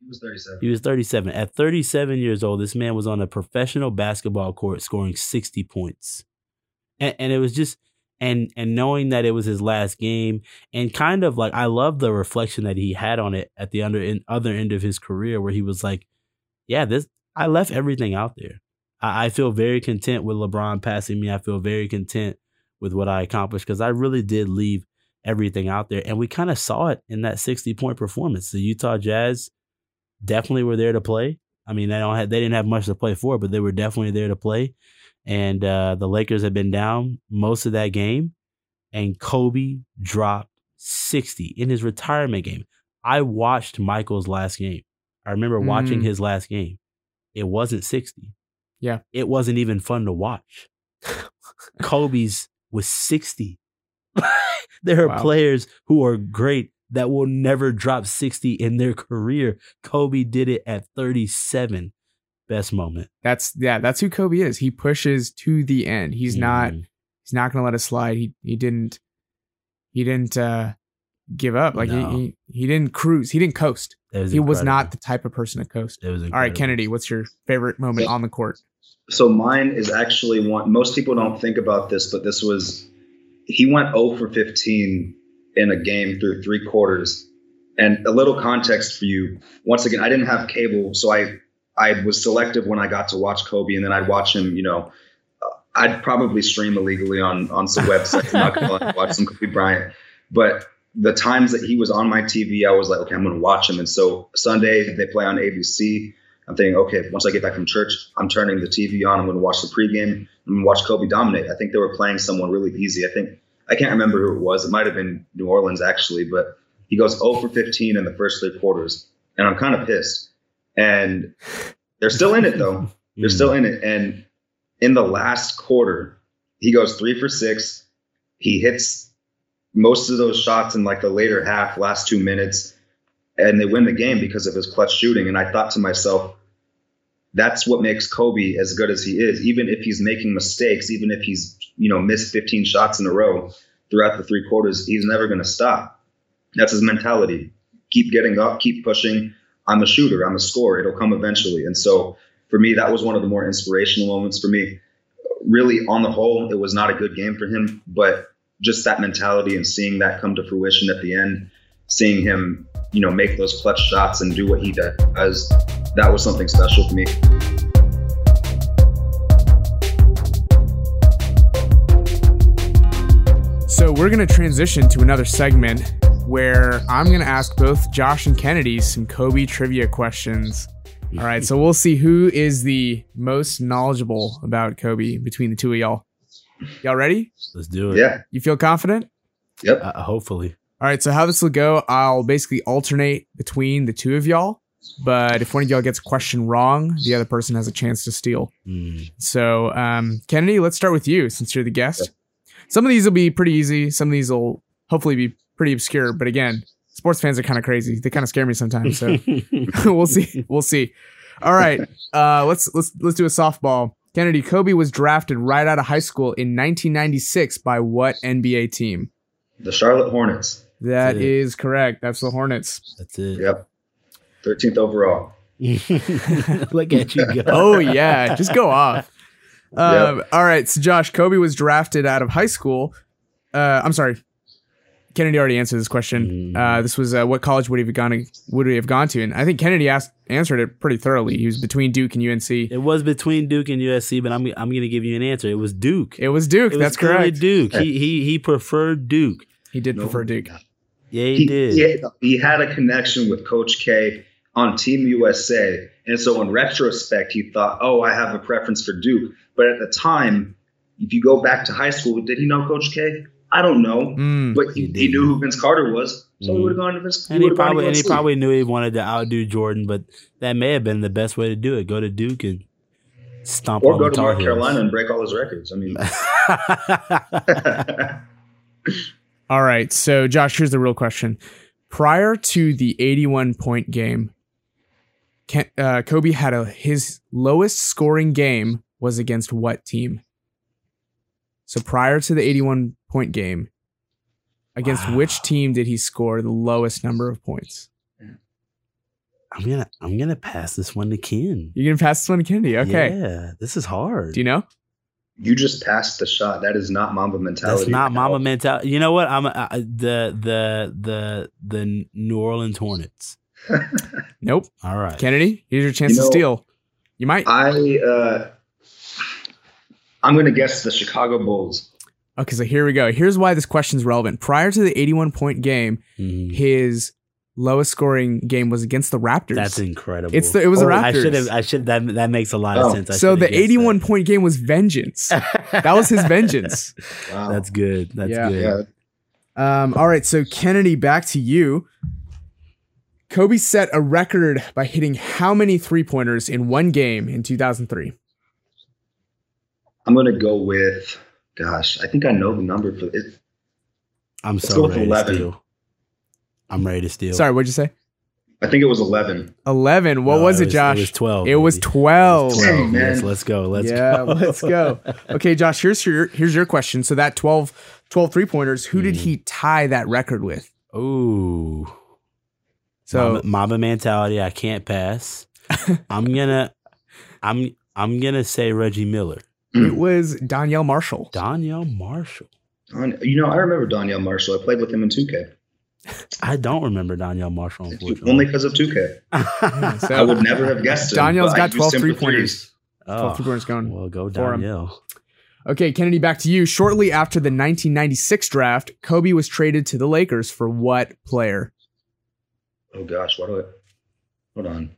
[SPEAKER 3] He was 37.
[SPEAKER 2] He was 37. At 37 years old, this man was on a professional basketball court scoring 60 points. And, and it was just and and knowing that it was his last game and kind of like I love the reflection that he had on it at the under in, other end of his career where he was like, yeah, this I left everything out there. I, I feel very content with LeBron passing me. I feel very content with what I accomplished because I really did leave everything out there. And we kind of saw it in that 60 point performance. The Utah Jazz definitely were there to play. I mean, they don't have, they didn't have much to play for, but they were definitely there to play. And uh, the Lakers had been down most of that game, and Kobe dropped 60 in his retirement game. I watched Michael's last game. I remember watching
[SPEAKER 1] Mm.
[SPEAKER 2] his last game. It wasn't 60.
[SPEAKER 1] Yeah.
[SPEAKER 2] It wasn't even fun to watch. Kobe's was 60. there are
[SPEAKER 1] Wow.
[SPEAKER 2] players who are great that will never drop 60 in their career. Kobe did it at 37. Best moment.
[SPEAKER 1] That's yeah, that's who Kobe is. He pushes to the end. He's not
[SPEAKER 2] Mhm.
[SPEAKER 1] he's not gonna let it slide. He he didn't he didn't uh give up. Like
[SPEAKER 2] No.
[SPEAKER 1] he, he he didn't cruise. He didn't coast.
[SPEAKER 2] Was
[SPEAKER 1] he was not the type of person to coast.
[SPEAKER 2] Was
[SPEAKER 1] All right. Kennedy, what's your favorite moment on the court?
[SPEAKER 3] So mine is actually one. Most people don't think about this, but this was he went 0 for 15 in a game through three quarters. And a little context for you. Once again, I didn't have cable, so I I was selective when I got to watch Kobe, and then I'd watch him, you know, uh, I'd probably stream illegally on on some websites. I'm not gonna watch some Kobe Bryant, but the times that he was on my TV, I was like, okay, I'm going to watch him. And so Sunday they play on ABC. I'm thinking, okay, once I get back from church, I'm turning the TV on. I'm going to watch the pregame. I'm going to watch Kobe dominate. I think they were playing someone really easy. I think I can't remember who it was. It might have been New Orleans actually, but he goes 0 for 15 in the first three quarters, and I'm kind of pissed. And they're still in it though. They're still in it. And in the last quarter, he goes three for six. He hits most of those shots in like the later half, last two minutes, and they win the game because of his clutch shooting. And I thought to myself, that's what makes Kobe as good as he is. Even if he's making mistakes, even if he's you know missed 15 shots in a row throughout the three quarters, he's never going to stop. That's his mentality. Keep getting up, keep pushing. I'm a shooter. I'm a scorer. It'll come eventually. And so for me, that was one of the more inspirational moments for me. Really, on the whole, it was not a good game for him, but just that mentality and seeing that come to fruition at the end, seeing him, you know, make those clutch shots and do what he does, that was something special for me.
[SPEAKER 1] So we're going to transition to another segment where I'm going to ask both Josh and Kennedy some Kobe trivia questions. All right, so we'll see who is the most knowledgeable about Kobe between the two of y'all. Y'all ready?
[SPEAKER 2] Let's do it.
[SPEAKER 3] Yeah.
[SPEAKER 1] You feel confident?
[SPEAKER 3] Yep.
[SPEAKER 2] Uh, hopefully.
[SPEAKER 1] All right, so how this will go, I'll basically alternate between the two of y'all. But if one of y'all gets a question wrong, the other person has a chance to steal.
[SPEAKER 2] Mm.
[SPEAKER 1] So, um, Kennedy, let's start with you since you're the guest. Some of these will be pretty easy. Some of these will hopefully be pretty obscure. But again, sports fans are kind of crazy. They kind of scare me sometimes. So we'll see. We'll see. All right, uh, let's let's let's do a softball. Kennedy Kobe was drafted right out of high school in 1996 by what NBA team?
[SPEAKER 3] The Charlotte Hornets.
[SPEAKER 1] That
[SPEAKER 2] That's
[SPEAKER 1] correct. That's the Hornets.
[SPEAKER 2] That's it.
[SPEAKER 3] Yep. 13th overall.
[SPEAKER 2] Look at you go.
[SPEAKER 1] Oh yeah, just go off. Um, All right, so Josh, Kobe was drafted out of high school. Uh, I'm sorry, Kennedy already answered this question.
[SPEAKER 2] Mm.
[SPEAKER 1] Uh, this was uh, what college would he have gone to, would he have gone to? And I think Kennedy asked answered it pretty thoroughly. He was between Duke and UNC.
[SPEAKER 2] It was between Duke and USC, but I'm I'm gonna give you an answer. It was Duke.
[SPEAKER 1] It was Duke.
[SPEAKER 2] It was
[SPEAKER 1] That's
[SPEAKER 2] clearly
[SPEAKER 1] correct.
[SPEAKER 2] Duke. He he he preferred Duke.
[SPEAKER 1] He did
[SPEAKER 3] No.
[SPEAKER 1] prefer Duke.
[SPEAKER 2] Yeah, he,
[SPEAKER 3] He,
[SPEAKER 2] did.
[SPEAKER 3] he, he had a connection with Coach K on Team USA. And so in retrospect, he thought, oh, I have a preference for Duke. But at the time, if you go back to high school, did he know Coach K? I don't know.
[SPEAKER 1] Mm.
[SPEAKER 3] But he,
[SPEAKER 2] He
[SPEAKER 3] he knew who Vince Carter was. So he
[SPEAKER 2] Mhm.
[SPEAKER 3] would have gone to Vince
[SPEAKER 2] And he
[SPEAKER 3] would've gone to
[SPEAKER 2] probably and he probably knew he wanted to outdo Jordan, but that may have been the best way to do it. Go to Duke and stomp
[SPEAKER 3] or
[SPEAKER 2] on
[SPEAKER 3] go
[SPEAKER 2] the
[SPEAKER 3] to North Carolina and break all his records. I mean,
[SPEAKER 1] All right, so Josh, here's the real question. Prior to the 81 point game, uh, Kobe had a his lowest scoring game was against what team? So prior to the 81 point game, against
[SPEAKER 2] Wow.
[SPEAKER 1] which team did he score the lowest number of points?
[SPEAKER 2] I'm gonna I'm gonna pass this one to Ken.
[SPEAKER 1] You're gonna pass this one to Kennedy. Okay.
[SPEAKER 2] Yeah, this is hard.
[SPEAKER 1] Do you know?
[SPEAKER 3] You just passed the shot. That is not Mamba mentality.
[SPEAKER 2] That's not
[SPEAKER 3] at Mamba
[SPEAKER 2] mentality. You know what? I'm uh, the the the the New Orleans Hornets.
[SPEAKER 1] Nope.
[SPEAKER 2] All right.
[SPEAKER 1] Kennedy, here's your chance
[SPEAKER 3] You
[SPEAKER 1] to steal. You might.
[SPEAKER 3] I uh, I'm gonna guess the Chicago Bulls.
[SPEAKER 1] Okay, so here we go. Here's why this question's relevant. Prior to the 81 point game,
[SPEAKER 2] Mhm.
[SPEAKER 1] his lowest scoring game was against the Raptors.
[SPEAKER 2] That's incredible.
[SPEAKER 1] It's the it was the
[SPEAKER 3] Oh,
[SPEAKER 1] Raptors.
[SPEAKER 2] I should have. I should. That that makes a lot of
[SPEAKER 3] Oh.
[SPEAKER 2] sense. I
[SPEAKER 1] so the 81 point game was vengeance. that was his vengeance.
[SPEAKER 3] Wow.
[SPEAKER 2] That's good. That's
[SPEAKER 1] Yeah.
[SPEAKER 2] good.
[SPEAKER 3] yeah.
[SPEAKER 1] Um, all right, so Kennedy, back to you. Kobe set a record by hitting how many three pointers in one game in 2003?
[SPEAKER 3] I'm gonna go with. Gosh, I think I know the number for it.
[SPEAKER 2] I'm
[SPEAKER 3] Let's
[SPEAKER 2] so
[SPEAKER 3] go with
[SPEAKER 2] ready
[SPEAKER 3] 11.
[SPEAKER 2] to steal. I'm ready to steal.
[SPEAKER 1] Sorry, what'd you say?
[SPEAKER 3] I think it was 11.
[SPEAKER 1] 11. What
[SPEAKER 2] No,
[SPEAKER 1] was it, Josh?
[SPEAKER 2] It was twelve.
[SPEAKER 1] It was 12.
[SPEAKER 2] It was 12.
[SPEAKER 3] Dang, man.
[SPEAKER 2] Yes, let's go. Let's
[SPEAKER 1] yeah,
[SPEAKER 2] go.
[SPEAKER 1] let's go. Okay, Josh, here's your here's your question. So that 12 12 three pointers, who did
[SPEAKER 2] Mhm.
[SPEAKER 1] he tie that record with?
[SPEAKER 2] Ooh.
[SPEAKER 1] So
[SPEAKER 2] Mamba, Mamba mentality. I can't pass. I'm gonna. I'm. I'm gonna say Reggie Miller.
[SPEAKER 1] it was Donyell Marshall.
[SPEAKER 2] Donyell Marshall.
[SPEAKER 3] You know, I remember Donyell Marshall. I played with him in 2K.
[SPEAKER 2] I don't remember Donyell Marshall.
[SPEAKER 3] Only because of 2K.
[SPEAKER 1] Yeah, so
[SPEAKER 3] I would never have guessed it.
[SPEAKER 1] Donyell's
[SPEAKER 3] but I
[SPEAKER 1] got
[SPEAKER 3] used
[SPEAKER 1] 12
[SPEAKER 3] him for
[SPEAKER 1] three pointers.
[SPEAKER 3] threes.
[SPEAKER 1] 12 three pointers going.
[SPEAKER 2] Well, go
[SPEAKER 1] for him.
[SPEAKER 2] Donyell.
[SPEAKER 1] Okay, Kennedy, back to you. Shortly after the 1996 draft, Kobe was traded to the Lakers for what player?
[SPEAKER 3] Oh gosh, what do I? Hold on.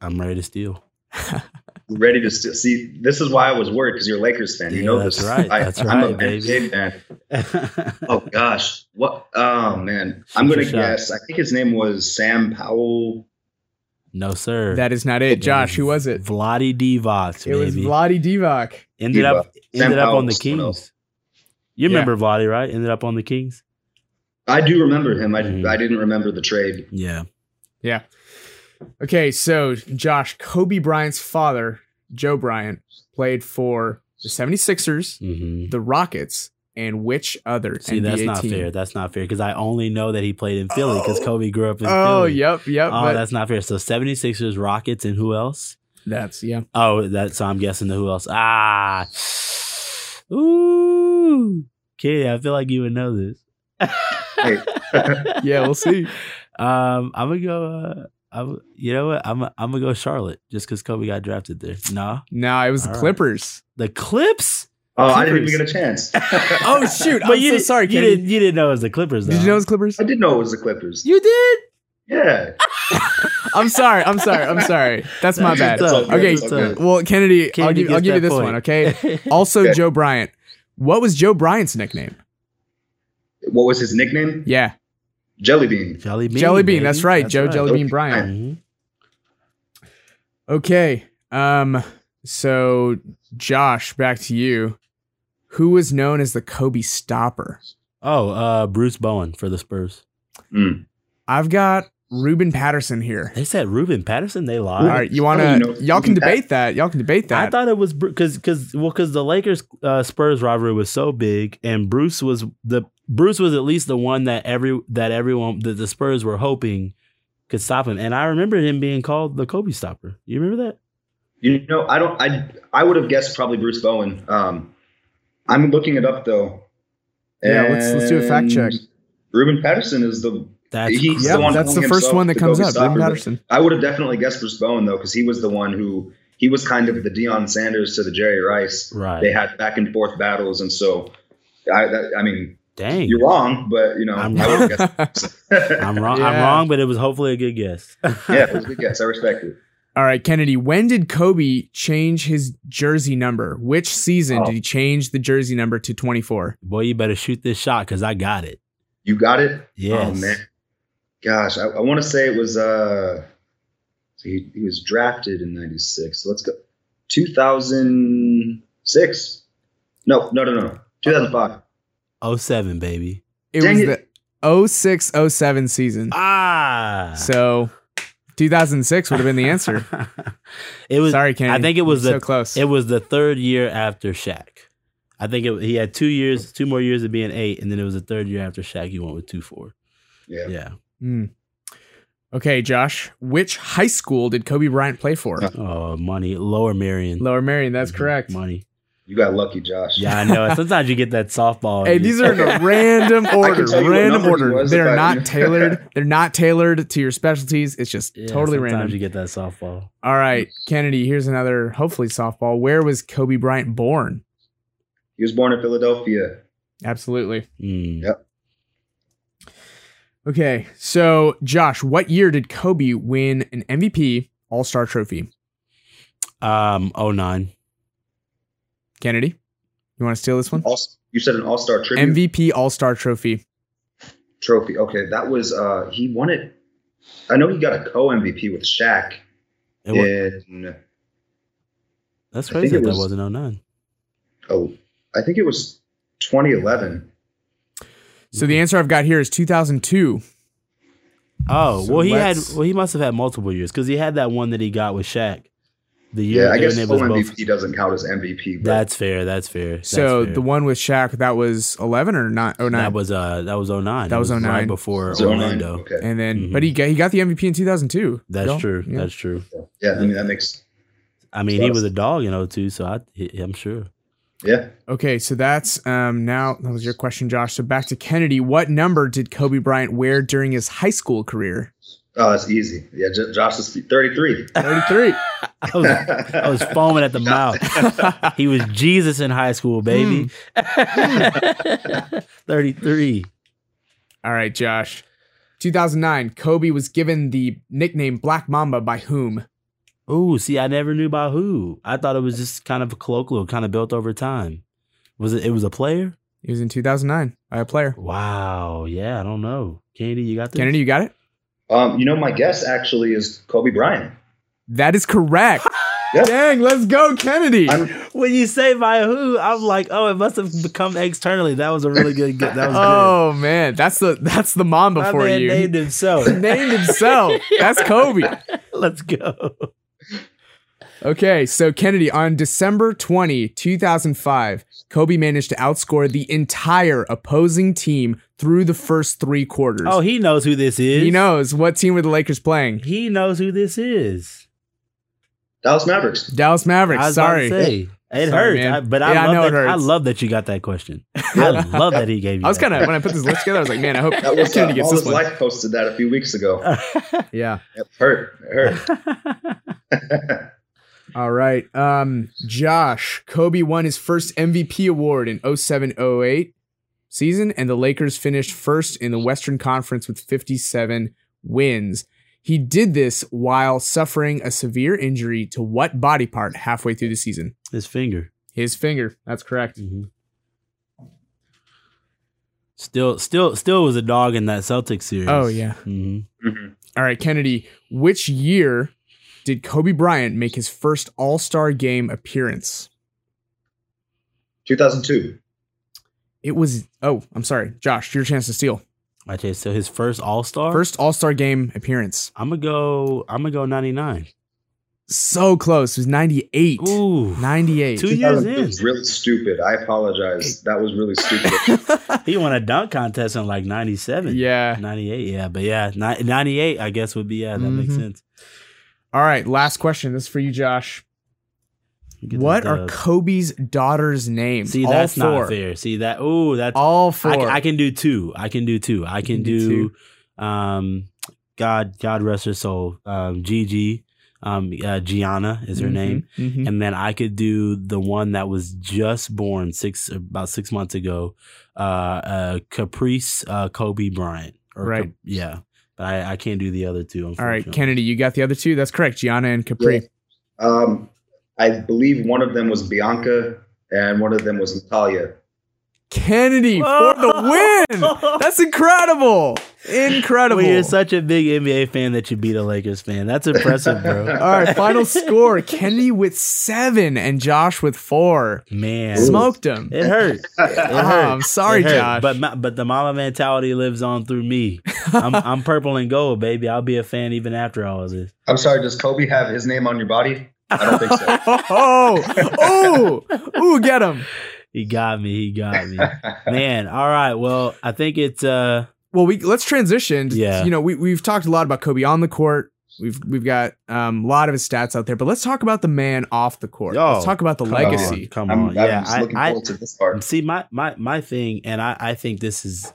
[SPEAKER 2] I'm ready to steal.
[SPEAKER 3] Ready to st- see? This is why I was worried because you're a Lakers fan. You
[SPEAKER 2] Yeah,
[SPEAKER 3] know
[SPEAKER 2] that's
[SPEAKER 3] this.
[SPEAKER 2] right.
[SPEAKER 3] I,
[SPEAKER 2] That's
[SPEAKER 3] I'm a
[SPEAKER 2] right, baby.
[SPEAKER 3] NBA fan. Oh gosh, what? Oh man, I'm
[SPEAKER 2] Shoot
[SPEAKER 3] gonna
[SPEAKER 2] your shot.
[SPEAKER 3] guess. I think his name was Sam Powell.
[SPEAKER 2] no, sir.
[SPEAKER 1] That is not it. Josh, who was it?
[SPEAKER 2] Vlade Divac,
[SPEAKER 1] It was. Vlade Divac.
[SPEAKER 2] ended up
[SPEAKER 3] Sam
[SPEAKER 2] ended up on the Kings.
[SPEAKER 3] else.
[SPEAKER 2] You
[SPEAKER 1] Yeah.
[SPEAKER 2] remember Vlade, right? Ended up on the Kings.
[SPEAKER 3] I do remember him. I,
[SPEAKER 2] Mhm.
[SPEAKER 3] I didn't remember the trade.
[SPEAKER 2] Yeah.
[SPEAKER 1] Yeah. Okay, so Josh, Kobe Bryant's father, Joe Bryant, played for the 76ers,
[SPEAKER 2] hmm
[SPEAKER 1] the Rockets, and which other
[SPEAKER 2] See,
[SPEAKER 1] NBA
[SPEAKER 2] that's not
[SPEAKER 1] team?
[SPEAKER 2] fair. That's not fair because I only know that he played in Philly because
[SPEAKER 1] Oh.
[SPEAKER 2] Kobe grew up in Philly.
[SPEAKER 1] Oh,
[SPEAKER 2] Philly.
[SPEAKER 1] yep, yep.
[SPEAKER 2] Oh,
[SPEAKER 1] but
[SPEAKER 2] that's not fair. So 76ers, Rockets, and who else?
[SPEAKER 1] that's yeah.
[SPEAKER 2] Oh, that's so I'm guessing the who else. Ah. Ooh. Katie, I feel like you would know this.
[SPEAKER 1] Yeah, we'll see.
[SPEAKER 2] Um, I'm gonna go. Uh, I'm, you know what? I'm I'm gonna go Charlotte just because Kobe got drafted there. Nah,
[SPEAKER 1] No, it was the
[SPEAKER 2] All right.
[SPEAKER 1] Clippers.
[SPEAKER 2] the Clips.
[SPEAKER 3] Oh, I didn't even get a chance.
[SPEAKER 1] Oh shoot!
[SPEAKER 2] But
[SPEAKER 1] I'm
[SPEAKER 2] you
[SPEAKER 1] so
[SPEAKER 2] didn't-
[SPEAKER 1] sorry,
[SPEAKER 2] You didn't. You didn't know it was the Clippers. Though.
[SPEAKER 1] Did you know it was Clippers?
[SPEAKER 3] I did know it was the Clippers.
[SPEAKER 2] You did.
[SPEAKER 3] Yeah.
[SPEAKER 1] I'm sorry. I'm sorry. I'm sorry. That's my bad.
[SPEAKER 2] That's.
[SPEAKER 1] Okay,
[SPEAKER 2] That's all good.
[SPEAKER 1] well, Kennedy, I'll give, I'll give you this
[SPEAKER 2] point.
[SPEAKER 1] one. Okay. Also,
[SPEAKER 3] Okay.
[SPEAKER 1] Joe Bryant. What was Joe Bryant's nickname?
[SPEAKER 3] What was his nickname?
[SPEAKER 1] Yeah,
[SPEAKER 3] Jelly Bean.
[SPEAKER 2] Jelly bean.
[SPEAKER 1] Jelly Bean.
[SPEAKER 2] baby.
[SPEAKER 1] That's right, Joe Jelly Bean
[SPEAKER 3] Okay.
[SPEAKER 1] Bryant.
[SPEAKER 2] Mhm.
[SPEAKER 1] Okay. Um. So, Josh, back to you. Who was known as the Kobe stopper?
[SPEAKER 2] Oh, uh, Bruce Bowen for the Spurs.
[SPEAKER 3] Mm.
[SPEAKER 1] I've got Ruben Patterson here.
[SPEAKER 2] They said Ruben Patterson. They lied.
[SPEAKER 1] All right, you want
[SPEAKER 3] you
[SPEAKER 1] to?
[SPEAKER 3] know,
[SPEAKER 1] y'all can debate that. Y'all can debate that.
[SPEAKER 2] I thought it was because because well because the Lakers uh, Spurs rivalry was so big and Bruce was the Bruce was at least the one that every that everyone that the Spurs were hoping could stop him and I remember him being called the Kobe stopper. You remember that?
[SPEAKER 3] You know, I don't. I I would have guessed probably Bruce Bowen. Um, I'm looking it up though.
[SPEAKER 1] Yeah, let's- let's do a fact check.
[SPEAKER 3] And Ruben Patterson is the.
[SPEAKER 2] That's
[SPEAKER 3] He's
[SPEAKER 2] crazy.
[SPEAKER 3] the one
[SPEAKER 1] that's the first one that comes
[SPEAKER 3] Kobe
[SPEAKER 1] up.
[SPEAKER 3] stopper,
[SPEAKER 1] Ruben Patterson.
[SPEAKER 3] I would have definitely guessed Bruce Bowen though, because he was the one who he was kind of the Deion Sanders to the Jerry Rice.
[SPEAKER 2] right.
[SPEAKER 3] They had back and forth battles, and so I. That, I mean,
[SPEAKER 2] Dang.
[SPEAKER 3] you're wrong, but you know,
[SPEAKER 2] I'm
[SPEAKER 3] I would have guessed.
[SPEAKER 2] I'm wrong. I'm wrong, but it was hopefully a good guess.
[SPEAKER 3] yeah, it was a good guess. I respect it.
[SPEAKER 1] All right, Kennedy. When did Kobe change his jersey number? Which season
[SPEAKER 3] Oh.
[SPEAKER 1] did he change the jersey number to 24?
[SPEAKER 2] Boy, you better shoot this shot because I got it.
[SPEAKER 3] You got it.
[SPEAKER 2] Yes.
[SPEAKER 3] Oh man, gosh, I, I want to say it was. uh so he, he was drafted in '96. Let's go. 2006. No, no, no, no. 2005.
[SPEAKER 2] 07, baby.
[SPEAKER 1] It
[SPEAKER 3] Dang
[SPEAKER 1] was
[SPEAKER 3] it.
[SPEAKER 1] the 06 07 season.
[SPEAKER 2] Ah.
[SPEAKER 1] So 2006 would have been the answer.
[SPEAKER 2] it was.
[SPEAKER 1] Sorry, Kennedy.
[SPEAKER 2] I think it was
[SPEAKER 1] so
[SPEAKER 2] the
[SPEAKER 1] close.
[SPEAKER 2] It was the third year after Shaq. I think it, he had two years, two more years of being eight, and then it was the third year after Shaq. He went with two four.
[SPEAKER 3] Yeah.
[SPEAKER 2] Yeah.
[SPEAKER 1] Hmm. Okay, Josh. Which high school did Kobe Bryant play for?
[SPEAKER 2] Oh, money. Lower Merion.
[SPEAKER 1] Lower Merion. That's
[SPEAKER 2] Mhm.
[SPEAKER 1] correct.
[SPEAKER 2] Money.
[SPEAKER 3] You got lucky, Josh.
[SPEAKER 2] Yeah, I know. Sometimes you get that softball.
[SPEAKER 1] Hey, these are in a random order.
[SPEAKER 3] tell you what
[SPEAKER 1] Random
[SPEAKER 3] number
[SPEAKER 1] order. They're
[SPEAKER 3] if I-
[SPEAKER 1] not tailored. They're not tailored to your specialties. It's just
[SPEAKER 2] Yeah,
[SPEAKER 1] totally
[SPEAKER 2] sometimes
[SPEAKER 1] random.
[SPEAKER 2] you get that softball.
[SPEAKER 1] All right, Kennedy. Here's another hopefully softball. Where was Kobe Bryant born?
[SPEAKER 3] He was born in Philadelphia.
[SPEAKER 1] Absolutely.
[SPEAKER 2] Mm.
[SPEAKER 3] Yep.
[SPEAKER 1] Okay, so Josh, what year did Kobe win an MVP All Star trophy?
[SPEAKER 2] Um, 09.
[SPEAKER 1] Kennedy, you want to steal this one?
[SPEAKER 3] All, you said an All Star tribute
[SPEAKER 1] MVP All Star trophy.
[SPEAKER 3] trophy. Okay, that was uh he won it. I know he got a co MVP with Shaq
[SPEAKER 2] It wa-
[SPEAKER 3] in
[SPEAKER 2] that's
[SPEAKER 3] I think
[SPEAKER 2] crazy
[SPEAKER 3] it
[SPEAKER 2] that,
[SPEAKER 3] was-
[SPEAKER 2] that wasn't 09.
[SPEAKER 3] oh I think it was 2011.
[SPEAKER 1] So the answer I've got here is 2002.
[SPEAKER 2] Oh,
[SPEAKER 1] So
[SPEAKER 2] well, he had well, he must have had multiple years because he had that one that he got with Shaq. The year
[SPEAKER 3] Yeah, I guess
[SPEAKER 2] when it
[SPEAKER 3] MVP
[SPEAKER 2] both.
[SPEAKER 3] doesn't count as MVP. But
[SPEAKER 2] That's fair. That's fair. That's
[SPEAKER 1] So
[SPEAKER 2] fair.
[SPEAKER 1] the one with Shaq that was 11 or not? Oh nine.
[SPEAKER 2] that was uh that was 09.
[SPEAKER 1] That
[SPEAKER 2] It
[SPEAKER 1] was
[SPEAKER 2] right
[SPEAKER 1] 09.
[SPEAKER 2] before
[SPEAKER 3] So,
[SPEAKER 2] Orlando.
[SPEAKER 3] Okay.
[SPEAKER 1] and then,
[SPEAKER 2] Mhm.
[SPEAKER 1] but he got he got the MVP in 2002.
[SPEAKER 2] That's
[SPEAKER 1] Y'all?
[SPEAKER 2] true.
[SPEAKER 1] Yeah.
[SPEAKER 2] That's true.
[SPEAKER 3] Yeah, I mean that makes
[SPEAKER 2] I mean, he was a dog you know, too. so I, I'm sure.
[SPEAKER 3] yeah.
[SPEAKER 1] Okay, so that's um now that was your question, Josh. So back to Kennedy. What number did Kobe Bryant wear during his high school career?
[SPEAKER 3] Oh, that's easy. Yeah, J- Josh is 33.
[SPEAKER 1] 33.
[SPEAKER 2] I was, I was foaming at the mouth. He was Jesus in high school, baby.
[SPEAKER 1] Hmm.
[SPEAKER 2] 33.
[SPEAKER 1] All right, Josh. 2009, Kobe was given the nickname Black Mamba by whom?
[SPEAKER 2] Ooh, see, I never knew about who. I thought it was just kind of a colloquial, kind of built over time. Was it? It was a player.
[SPEAKER 1] He was in 2009 by a player.
[SPEAKER 2] Wow. Yeah, I don't know. Kennedy, you got this?
[SPEAKER 1] Kennedy, you got it?
[SPEAKER 3] Um, you know, my guess actually is Kobe Bryant.
[SPEAKER 1] That is correct.
[SPEAKER 3] Yeah.
[SPEAKER 1] Dang, let's go, Kennedy.
[SPEAKER 3] I'm,
[SPEAKER 2] When you say by who, I'm like, oh, it must have become externally. That was a really good. good that was
[SPEAKER 1] oh man, that's the that's the
[SPEAKER 2] good.
[SPEAKER 1] Mamba
[SPEAKER 2] My
[SPEAKER 1] for
[SPEAKER 2] man
[SPEAKER 1] you.
[SPEAKER 2] named himself.
[SPEAKER 1] Named himself. That's Kobe.
[SPEAKER 2] Let's go.
[SPEAKER 1] Okay, so Kennedy, on December 20, 2005, Kobe managed to outscore the entire opposing team through the first three quarters.
[SPEAKER 2] Oh, he knows who this is.
[SPEAKER 1] he knows what team were the Lakers playing.
[SPEAKER 2] He knows who this is.
[SPEAKER 3] Dallas Mavericks.
[SPEAKER 1] Dallas
[SPEAKER 2] I
[SPEAKER 1] Mavericks.
[SPEAKER 2] was about
[SPEAKER 1] Sorry.
[SPEAKER 2] to say. It
[SPEAKER 1] Sorry,
[SPEAKER 2] hurts,
[SPEAKER 1] man.
[SPEAKER 2] I- but I
[SPEAKER 1] Yeah, I
[SPEAKER 2] love
[SPEAKER 1] know it
[SPEAKER 2] that. I love that you got that question. I love that he gave you.
[SPEAKER 1] I was kind of when I put this list together, I was like, man, I hope
[SPEAKER 3] That was uh,
[SPEAKER 1] Kennedy gets
[SPEAKER 3] all
[SPEAKER 1] this
[SPEAKER 3] his
[SPEAKER 1] one.
[SPEAKER 3] life posted that a few weeks ago.
[SPEAKER 1] Yeah.
[SPEAKER 3] It hurt. It hurt.
[SPEAKER 1] All right. Um, Josh, Kobe won his first MVP award in 07-08 season, and the Lakers finished first in the Western Conference with 57 wins. He did this while suffering a severe injury to what body part halfway through the season?
[SPEAKER 2] His finger.
[SPEAKER 1] His finger. That's correct.
[SPEAKER 2] Mhm. Still, still, still was a dog in that Celtics series.
[SPEAKER 1] Oh yeah.
[SPEAKER 2] hmm
[SPEAKER 3] Mhm.
[SPEAKER 1] All right, Kennedy. Which year did Kobe Bryant make his first All-Star game appearance?
[SPEAKER 3] 2002.
[SPEAKER 1] It was. Oh, I'm sorry, Josh. Your chance to steal.
[SPEAKER 2] Okay, so his first All Star.
[SPEAKER 1] First All Star game appearance.
[SPEAKER 2] I'm gonna go. I'm gonna go 99.
[SPEAKER 1] So close. It was 98.
[SPEAKER 2] Ooh,
[SPEAKER 1] 98.
[SPEAKER 2] Two years
[SPEAKER 3] 2002
[SPEAKER 2] in.
[SPEAKER 3] was really stupid. I apologize. That was really stupid.
[SPEAKER 2] he won a dunk contest in like 97.
[SPEAKER 1] yeah.
[SPEAKER 2] 98. Yeah, but yeah, 98. I guess would be yeah. That makes
[SPEAKER 1] Mhm.
[SPEAKER 2] sense.
[SPEAKER 1] All right. Last question. This is for you, Josh.
[SPEAKER 2] Get
[SPEAKER 1] What are. Kobe's daughters' names?
[SPEAKER 2] See,
[SPEAKER 1] All
[SPEAKER 2] that's
[SPEAKER 1] four.
[SPEAKER 2] not fair. See that? Oh, that's
[SPEAKER 1] All
[SPEAKER 2] I,
[SPEAKER 1] four.
[SPEAKER 2] I can do two. I can do two. I can,
[SPEAKER 1] can do
[SPEAKER 2] do, um God God rest her soul. Um Gigi, um uh, Gianna is her
[SPEAKER 1] Mhm,
[SPEAKER 2] name.
[SPEAKER 1] mhm.
[SPEAKER 2] And then I could do the one that was just born six about six months ago, uh, uh Caprice uh Kobe Bryant. Or
[SPEAKER 1] Right.
[SPEAKER 2] Cap- yeah. But I, I can't do the other two.
[SPEAKER 1] All right. Kennedy, you got the other two. That's correct. Gianna and Capri.
[SPEAKER 3] um, I believe one of them was Bianca and one of them was Natalia.
[SPEAKER 1] Kennedy for the win. That's incredible. Incredible.
[SPEAKER 2] Well, you're such a big NBA fan that you beat a Lakers fan. That's impressive, bro.
[SPEAKER 1] All right, final score. Kenny with seven and Josh with four.
[SPEAKER 2] Man,
[SPEAKER 1] Smoked him.
[SPEAKER 2] it hurt. It
[SPEAKER 1] Oh. I'm sorry,
[SPEAKER 2] It hurt.
[SPEAKER 1] Josh.
[SPEAKER 2] But ma- but the Mamba mentality lives on through me. I'm I'm purple and gold, baby. I'll be a fan even after all of this.
[SPEAKER 3] I'm sorry, does Kobe have his name on your body? I don't think so.
[SPEAKER 1] oh, oh, ooh, get him.
[SPEAKER 2] He got me. He got me. Man, all right. Well, I think it's uh
[SPEAKER 1] Well, we let's transition.
[SPEAKER 2] Yeah.
[SPEAKER 1] You know, we we've talked a lot about Kobe on the court. We've we've got um, a lot of his stats out there, but let's talk about the man off the court.
[SPEAKER 2] Oh,
[SPEAKER 1] let's talk about the
[SPEAKER 2] come
[SPEAKER 1] legacy.
[SPEAKER 2] on, come
[SPEAKER 3] I'm,
[SPEAKER 2] on.
[SPEAKER 3] I'm
[SPEAKER 2] yeah,
[SPEAKER 3] just
[SPEAKER 2] I,
[SPEAKER 3] looking
[SPEAKER 2] I
[SPEAKER 3] forward to this part.
[SPEAKER 2] see my my my thing, and I I think this is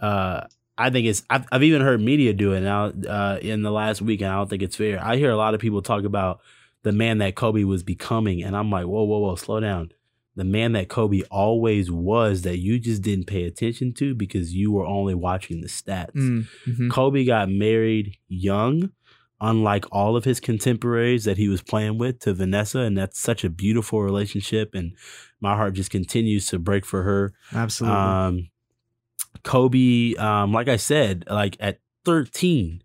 [SPEAKER 2] uh I think it's I've, I've even heard media do it now uh in the last week, and I don't think it's fair. I hear a lot of people talk about the man that Kobe was becoming, and I'm like, whoa, whoa, whoa, slow down. The man that Kobe always was that you just didn't pay attention to because you were only watching the stats.
[SPEAKER 1] Mm, mhm.
[SPEAKER 2] Kobe got married young, unlike all of his contemporaries that he was playing with to Vanessa, and that's such a beautiful relationship. And my heart just continues to break for her.
[SPEAKER 1] Absolutely.
[SPEAKER 2] Um, Kobe, um, like I said, like at 13,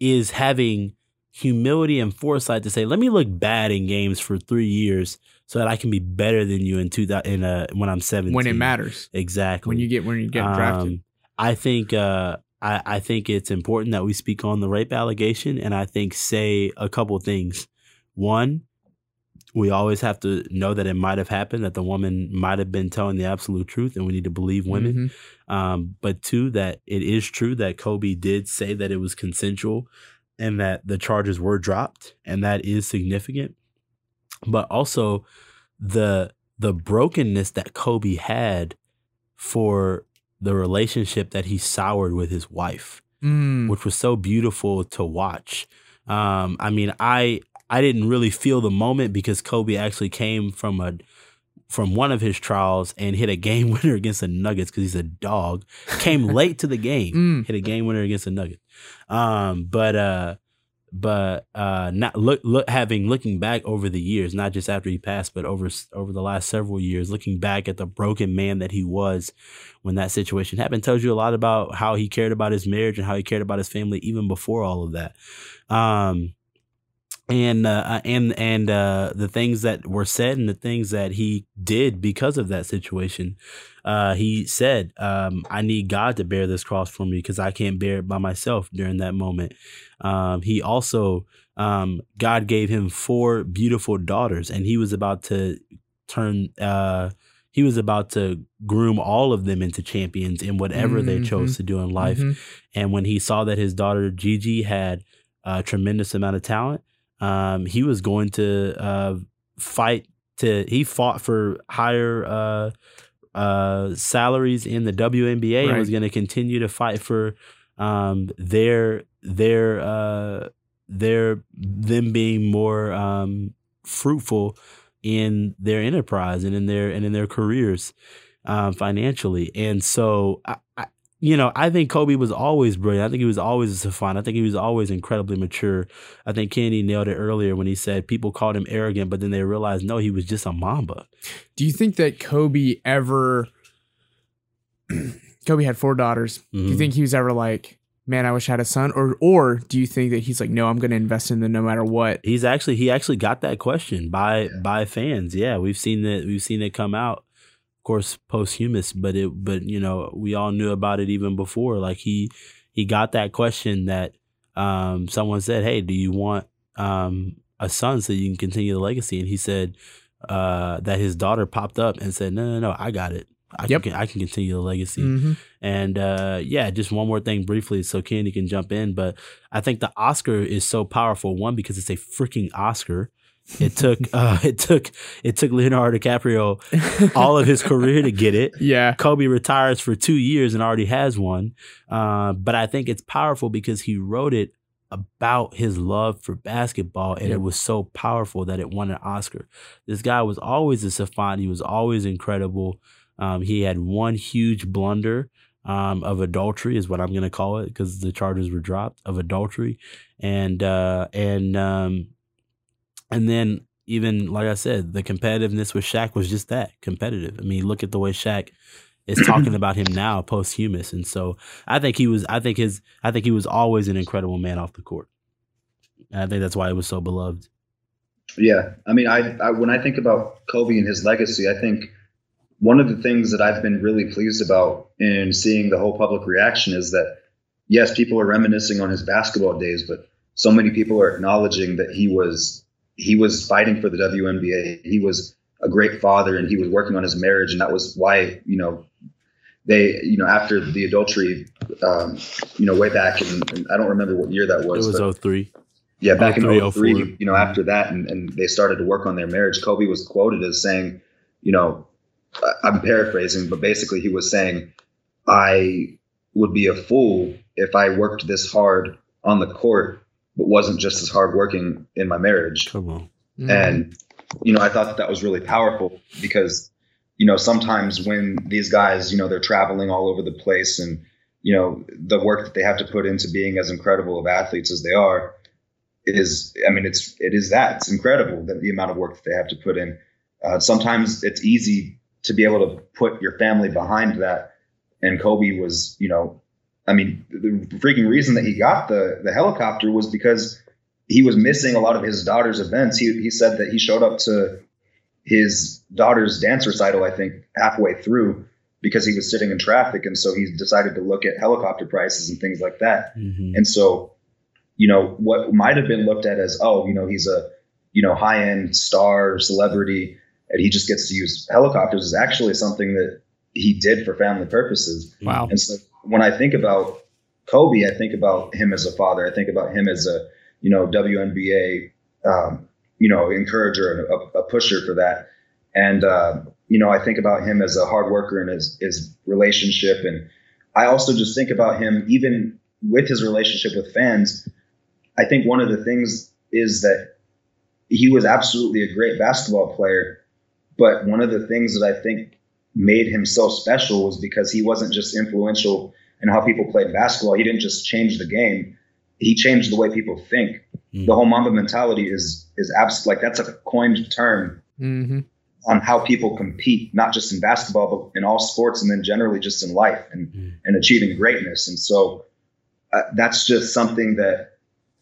[SPEAKER 2] is having humility and foresight to say, "Let me look bad in games for three years." So that I can be better than you in two thousand in uh when I'm seventeen.
[SPEAKER 1] when it matters,
[SPEAKER 2] exactly
[SPEAKER 1] when you get when you get drafted.
[SPEAKER 2] um, I think uh, I, I think it's important that we speak on the rape allegation, and I think say a couple things. One, we always have to know that it might have happened, that the woman might have been telling the absolute truth, and we need to believe women.
[SPEAKER 1] Mhm.
[SPEAKER 2] Um, but two, that it is true that Kobe did say that it was consensual, and that the charges were dropped, and that is significant. But also, the the brokenness that Kobe had for the relationship that he soured with his wife.
[SPEAKER 1] Mm.
[SPEAKER 2] which was so beautiful to watch. Um, I mean, I I didn't really feel the moment because Kobe actually came from a from one of his trials and hit a game winner against the Nuggets because he's a dog. Came late to the game,
[SPEAKER 1] Mm.
[SPEAKER 2] hit a game winner against the Nuggets. Um, but uh, but uh, not look look having looking back over the years, not just after he passed, but over over the last several years, looking back at the broken man that he was when that situation happened, tells you a lot about how he cared about his marriage and how he cared about his family even before all of that. Um, and uh, and and uh, the things that were said and the things that he did because of that situation. Uh, he said, um, "I need God to bear this cross for me because I can't bear it by myself." During that moment, um, he also um, God gave him four beautiful daughters, and he was about to turn. Uh, he was about to groom all of them into champions in whatever they chose to do in life.
[SPEAKER 1] Mhm.
[SPEAKER 2] And when he saw that his daughter Gigi had a tremendous amount of talent, um, he was going to uh, fight to. He fought for higher uh, uh, salaries in the WNBA and was going to continue to fight for um, their their uh, their them being more um, fruitful in their enterprise and in their and in their careers um, financially. And so I, you know, I think Kobe was always brilliant. I think he was always a savant. I think he was always incredibly mature. I think Kennedy nailed it earlier when he said people called him arrogant, but then they realized no, he was just a Mamba.
[SPEAKER 1] Do you think that Kobe ever? Kobe had four daughters. Do you
[SPEAKER 2] Mhm.
[SPEAKER 1] think he was ever like, man, I wish I had a son, or or do you think that he's like, no, I'm going to invest in them no matter what?
[SPEAKER 2] He's actually he actually got that question by
[SPEAKER 3] Yeah.
[SPEAKER 2] by fans. Yeah, we've seen that we've seen it come out. Of course, posthumous, but it but you know we all knew about it even before. Like he he got that question that um, someone said, "Hey, do you want um, a son so you can continue the legacy?" And he said uh, that his daughter popped up and said, "No, no, no, I got it. I
[SPEAKER 1] Yep.
[SPEAKER 2] can I can continue the legacy."
[SPEAKER 1] hmm
[SPEAKER 2] And uh, yeah, just one more thing briefly, so Candy can jump in. But I think the Oscar is so powerful. One because it's a freaking Oscar. It took uh, it took it took Leonardo DiCaprio all of his career to get it.
[SPEAKER 1] yeah.
[SPEAKER 2] Kobe retires for two years and already has one. Uh, but I think it's powerful because he wrote it about his love for basketball, and
[SPEAKER 1] Yep.
[SPEAKER 2] it was so powerful that it won an Oscar. This guy was always a savant. He was always incredible. Um, he had one huge blunder um, of adultery, is what I'm going to call it, because the charges were dropped of adultery, and uh, and um, and then even like I said, the competitiveness with Shaq was just that competitive. I mean, look at the way Shaq is talking about him now, posthumous, and so I think he was. I think his. I think he was always an incredible man off the court. And I think that's why he was so beloved.
[SPEAKER 3] Yeah, I mean, I, I when I think about Kobe and his legacy, I think one of the things that I've been really pleased about in seeing the whole public reaction is that yes, people are reminiscing on his basketball days, but so many people are acknowledging that he was he was fighting for the WNBA. He was a great father, and he was working on his marriage, and that was why you know they you know after the adultery, um, you know way back in, in I don't remember what year that was.
[SPEAKER 2] It
[SPEAKER 3] was.
[SPEAKER 2] was
[SPEAKER 3] but-
[SPEAKER 2] 03.
[SPEAKER 3] yeah, back in
[SPEAKER 2] 03,
[SPEAKER 3] 03,
[SPEAKER 2] 04.
[SPEAKER 3] you know, after that, and, and they started to work on their marriage. Kobe was quoted as saying, you know, I'm paraphrasing, but basically he was saying, I would be a fool if I worked this hard on the court, but wasn't just as hard working in my marriage.
[SPEAKER 2] Come on.
[SPEAKER 1] Mhm.
[SPEAKER 3] And, you know, I thought that, that was really powerful because, you know, sometimes when these guys, you know, they're traveling all over the place and, you know, the work that they have to put into being as incredible of athletes as they are is, I mean, it's, it is that. It's incredible that the amount of work that they have to put in. Uh, sometimes it's easy to be able to put your family behind that. And Kobe was, you know, I mean, the freaking reason that he got the the helicopter was because he was missing a lot of his daughter's events. He he said that he showed up to his daughter's dance recital, I think, halfway through because he was sitting in traffic, and so he decided to look at helicopter prices and things like that.
[SPEAKER 2] Mhm.
[SPEAKER 3] And so, you know, what might have been looked at as, oh, you know, he's a, you know, high end star celebrity and he just gets to use helicopters is actually something that he did for family purposes.
[SPEAKER 1] Wow.
[SPEAKER 3] And so when I think about Kobe, I think about him as a father. I think about him as a, you know, WNBA, um, you know, encourager and a, pusher for that. And, uh, you know, I think about him as a hard worker in his, his relationship. And I also just think about him, even with his relationship with fans, I think one of the things is that he was absolutely a great basketball player. But one of the things that I think made him so special was because he wasn't just influential in how people played basketball. He didn't just change the game; he changed the way people think. Mm. The whole Mamba mentality is is abs- like that's a coined term mm-hmm. on how people compete, not just in basketball, but in all sports, and then generally just in life and mm. and achieving greatness. And so uh, that's just something that,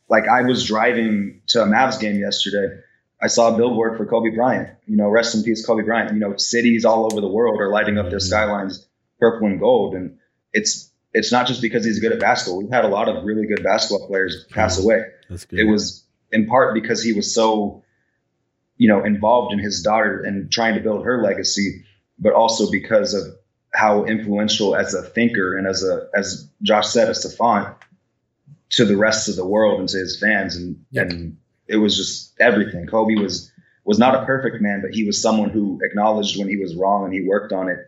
[SPEAKER 3] like, I was driving to a Mavs game yesterday I saw a billboard for Kobe Bryant. You know, rest in peace, Kobe Bryant. You know, cities all over the world are lighting up their mm-hmm. skylines purple and gold, and it's it's not just because he's good at basketball. We've had a lot of really good basketball players pass away. It was in part because he was so, you know, involved in his daughter and trying to build her legacy, but also because of how influential as a thinker and as a as Josh said, a savant to the rest of the world and to his fans and yep. and it was just everything. Kobe was was not a perfect man, but he was someone who acknowledged when he was wrong and he worked on it,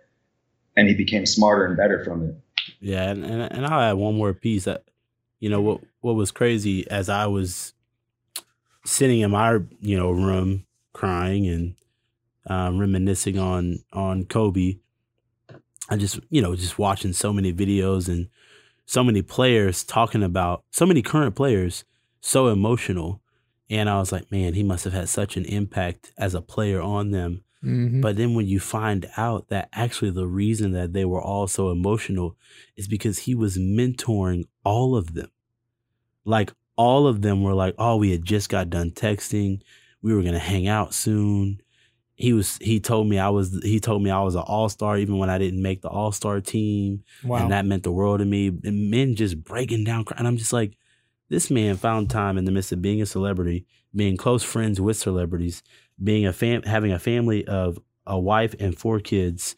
[SPEAKER 3] and he became smarter and better from it.
[SPEAKER 2] Yeah, and and, and I'll add one more piece that you know what what was crazy as I was sitting in my you know room crying and um, reminiscing on on Kobe. I just you know just watching so many videos and so many players talking about so many current players so emotional and I was like, man, he must have had such an impact as a player on them. Mm-hmm. But then when you find out that actually the reason that they were all so emotional is because he was mentoring all of them. Like all of them were like, oh, we had just got done texting. We were going to hang out soon. He was he told me I was he told me I was an all-star even when I didn't make the all-star team. Wow. And that meant the world to me. And men just breaking down and I'm just like this man found time in the midst of being a celebrity, being close friends with celebrities, being a fam- having a family of a wife and four kids,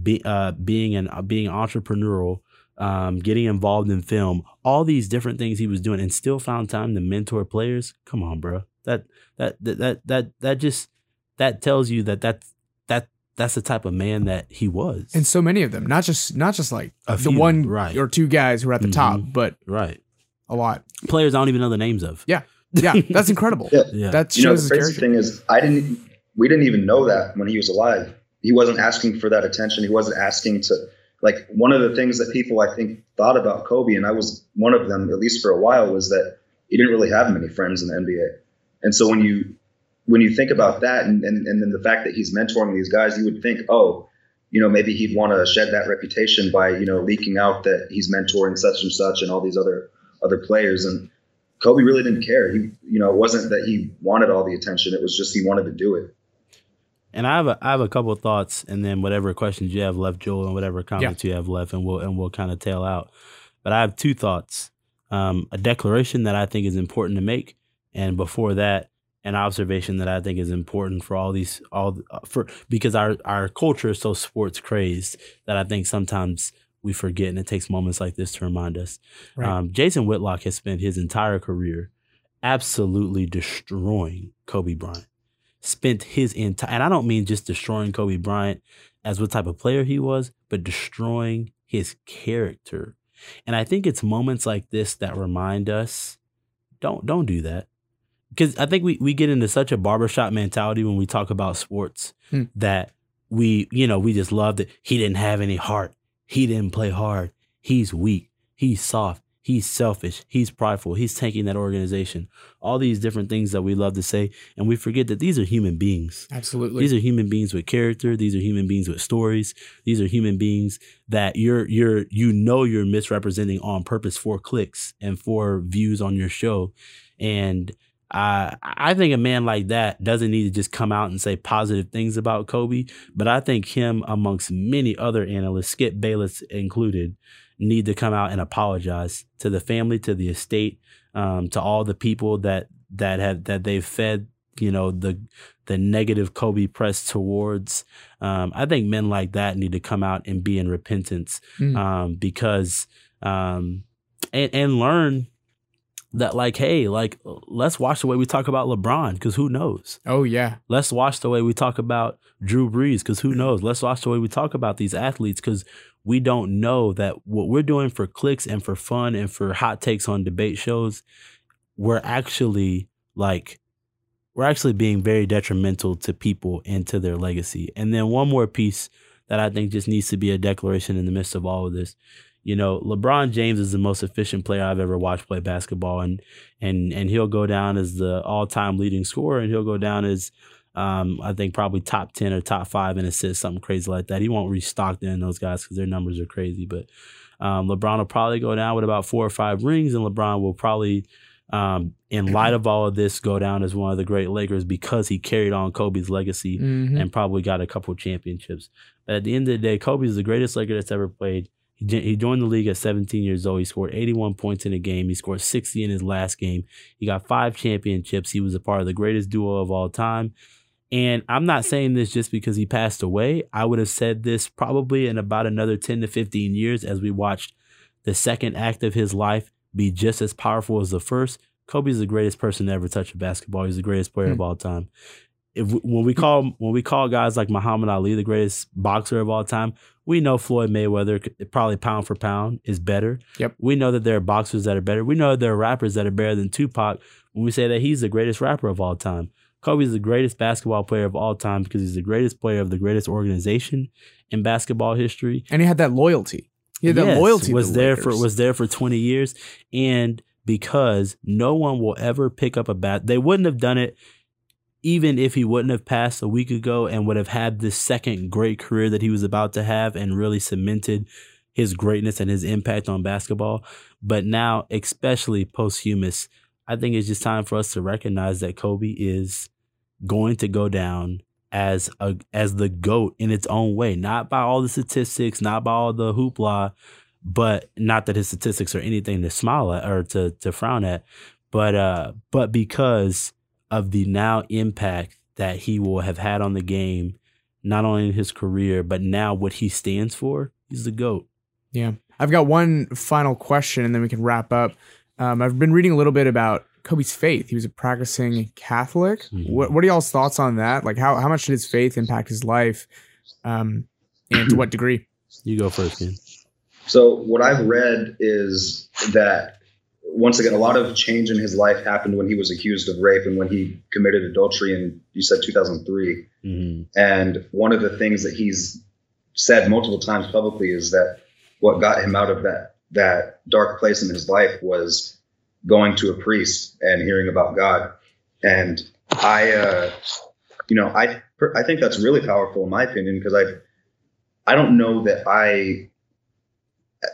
[SPEAKER 2] be, uh, being an uh, being entrepreneurial, um, getting involved in film, all these different things he was doing, and still found time to mentor players. Come on, bro. That that that that that, that just that tells you that that that that's the type of man that he was.
[SPEAKER 1] And so many of them, not just not just like a the few, one right. or two guys who are at the mm-hmm. top, but
[SPEAKER 2] right
[SPEAKER 1] a lot.
[SPEAKER 2] Players I don't even know the names of.
[SPEAKER 1] Yeah, yeah, that's incredible. yeah. yeah, that
[SPEAKER 3] you know the crazy thing is I didn't. We didn't even know that when he was alive. He wasn't asking for that attention. He wasn't asking to like one of the things that people I think thought about Kobe, and I was one of them at least for a while, was that he didn't really have many friends in the NBA. And so when you when you think about that, and and, and then the fact that he's mentoring these guys, you would think, oh, you know, maybe he'd want to shed that reputation by you know leaking out that he's mentoring such and such and all these other other players. And Kobe really didn't care. He, you know, it wasn't that he wanted all the attention. It was just he wanted to do it.
[SPEAKER 2] And I have a I have a couple of thoughts, and then whatever questions you have left, Joel, and whatever comments yeah. you have left, and we'll and we'll kind of tail out. But I have two thoughts: um, a declaration that I think is important to make, and before that, an observation that I think is important for all these all for because our our culture is so sports crazed that I think sometimes we forget, and it takes moments like this to remind us. Right. Um, Jason Whitlock has spent his entire career absolutely destroying Kobe Bryant. Spent his entire, and I don't mean just destroying Kobe Bryant as what type of player he was, but destroying his character. And I think it's moments like this that remind us don't don't do that. Because I think we, we get into such a barbershop mentality when we talk about sports hmm. that we, you know, we just love that he didn't have any heart. He didn't play hard. He's weak. He's soft. He's selfish. He's prideful. He's tanking that organization. All these different things that we love to say. And we forget that these are human beings.
[SPEAKER 1] Absolutely.
[SPEAKER 2] These are human beings with character. These are human beings with stories. These are human beings that you're, you're, you know, you're misrepresenting on purpose for clicks and for views on your show. And I I think a man like that doesn't need to just come out and say positive things about Kobe, but I think him amongst many other analysts, Skip Bayless included, need to come out and apologize to the family, to the estate, um, to all the people that that have that they've fed, you know, the the negative Kobe press towards. Um, I think men like that need to come out and be in repentance mm. um, because um, and, and learn that like, hey, like let's watch the way we talk about LeBron because who knows?
[SPEAKER 1] Oh yeah.
[SPEAKER 2] Let's watch the way we talk about Drew Brees because who knows? Let's watch the way we talk about these athletes because we don't know that what we're doing for clicks and for fun and for hot takes on debate shows, we're actually like we're actually being very detrimental to people and to their legacy. And then one more piece that I think just needs to be a declaration in the midst of all of this you know, LeBron James is the most efficient player I've ever watched play basketball, and and and he'll go down as the all time leading scorer, and he'll go down as um, I think probably top ten or top five in assists, something crazy like that. He won't reach Stockton those guys because their numbers are crazy, but um, LeBron will probably go down with about four or five rings, and LeBron will probably, um, in light of all of this, go down as one of the great Lakers because he carried on Kobe's legacy
[SPEAKER 1] Mhm.
[SPEAKER 2] and probably got a couple championships. But at the end of the day, Kobe is the greatest Laker that's ever played. He, joined the league at 17 years old. He scored 81 points in a game. He scored 60 in his last game. He got five championships. He was a part of the greatest duo of all time. And I'm not saying this just because he passed away. I would have said this probably in about another 10 to 15 years as we watched the second act of his life be just as powerful as the first. Kobe's the greatest person to ever touch a basketball. He's the greatest player of
[SPEAKER 1] Hmm.
[SPEAKER 2] all time. If when we call when we call guys like Muhammad Ali the greatest boxer of all time, we know Floyd Mayweather probably pound for pound is better.
[SPEAKER 1] Yep.
[SPEAKER 2] We know that there are boxers that are better. We know there are rappers that are better than Tupac when we say that he's the greatest rapper of all time. Kobe's the greatest basketball player of all time because he's the greatest player of the greatest organization in basketball history.
[SPEAKER 1] And he had that loyalty. He had that
[SPEAKER 2] Yes,
[SPEAKER 1] loyalty. to
[SPEAKER 2] was
[SPEAKER 1] the
[SPEAKER 2] there for was there for 20 years and because no one will ever pick up a bat they wouldn't have done it even if he wouldn't have passed a week ago and would have had this second great career that he was about to have and really cemented his greatness and his impact on basketball. But now especially posthumous i think it's just time for us to recognize that kobe is going to go down as a as the goat in its own way. Not by all the statistics not by all the hoopla but not that his statistics are anything to smile at or to to frown at, but uh, but because of the now impact that he will have had on the game, not only in his career but now what he stands for, he's the goat.
[SPEAKER 1] Yeah. I've got one final question and then we can wrap up. Um, I've been reading a little bit about Kobe's faith. He was a practicing Catholic.
[SPEAKER 2] Mhm.
[SPEAKER 1] What, what are y'all's thoughts on that? Like, how, how much did his faith impact his life? Um, and to what degree?
[SPEAKER 2] You go first, man.
[SPEAKER 3] So what I've read is that once again, a lot of change in his life happened when he was accused of rape and when he committed adultery in you said 2003.
[SPEAKER 2] hmm
[SPEAKER 3] And one of the things that he's said multiple times publicly is that what got him out of that that dark place in his life was going to a priest and hearing about God. And I, uh, you know, I I think that's really powerful in my opinion because I I don't know that I.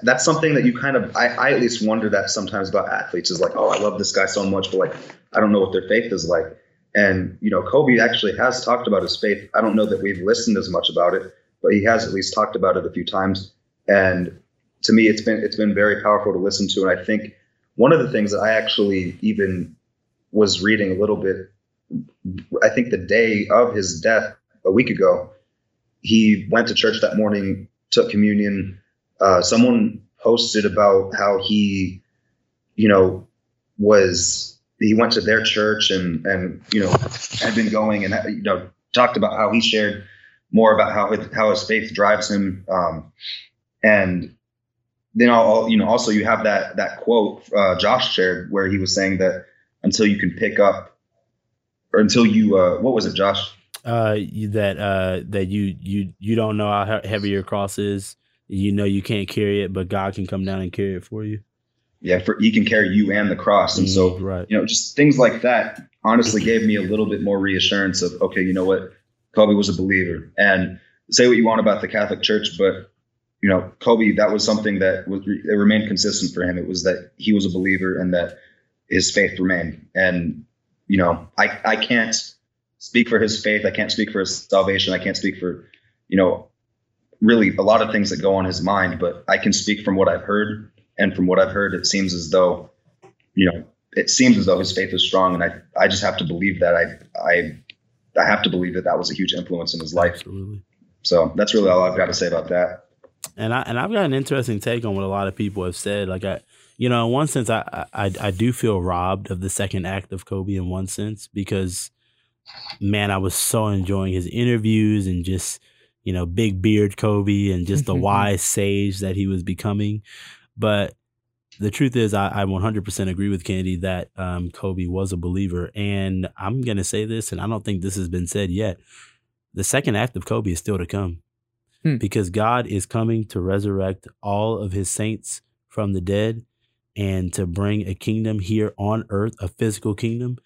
[SPEAKER 3] That's something that you kind of I, I at least wonder that sometimes about athletes is like oh I love this guy so much but like I don't know what their faith is like and you know, Kobe actually has talked about his faith. I don't know that we've listened as much about it, but he has at least talked about it a few times. And to me, it's been it's been very powerful to listen to. And I think one of the things that I actually even was reading a little bit, I think the day of his death a week ago, he went to church that morning, took communion. Uh, someone posted about how he, you know, was he went to their church and and you know had been going and you know talked about how he shared more about how his, how his faith drives him um, and then all you know also you have that that quote uh, Josh shared where he was saying that until you can pick up or until you uh, what was it Josh
[SPEAKER 2] Uh, that uh, that you you you don't know how heavy your cross is. You know you can't carry it, but God can come down and carry it for you.
[SPEAKER 3] yeah for he can carry you and the cross and so
[SPEAKER 2] Mhm, right.
[SPEAKER 3] you know, just things like that honestly gave me a little bit more reassurance of, okay, you know what? Kobe was a believer. And say what you want about the Catholic Church, but, you know, Kobe, that was something that was, it remained consistent for him. It was that he was a believer and that his faith remained. And, you know, I, I can't speak for his faith. I can't speak for his salvation. I can't speak for, you know, really a lot of things that go on his mind, but I can speak from what I've heard. And from what I've heard, it seems as though, you know, it seems as though his faith is strong, and I I just have to believe that. I I I have to believe that that was a huge influence in his life.
[SPEAKER 2] Absolutely.
[SPEAKER 3] So that's really all I've got to say about that.
[SPEAKER 2] and I and I've got an interesting take on what a lot of people have said. Like I, you know, in one sense, I I I do feel robbed of the second act of Kobe in one sense because, man, I was so enjoying his interviews and just you know big beard Kobe and just the wise sage that he was becoming. But the truth is, I, I 100% agree with Kennedy that um, Kobe was a believer, and I'm gonna say this, and I don't think this has been said yet. The second act of Kobe is still to come
[SPEAKER 1] Hmm.
[SPEAKER 2] because God is coming to resurrect all of his saints from the dead and to bring a kingdom here on earth, a physical kingdom.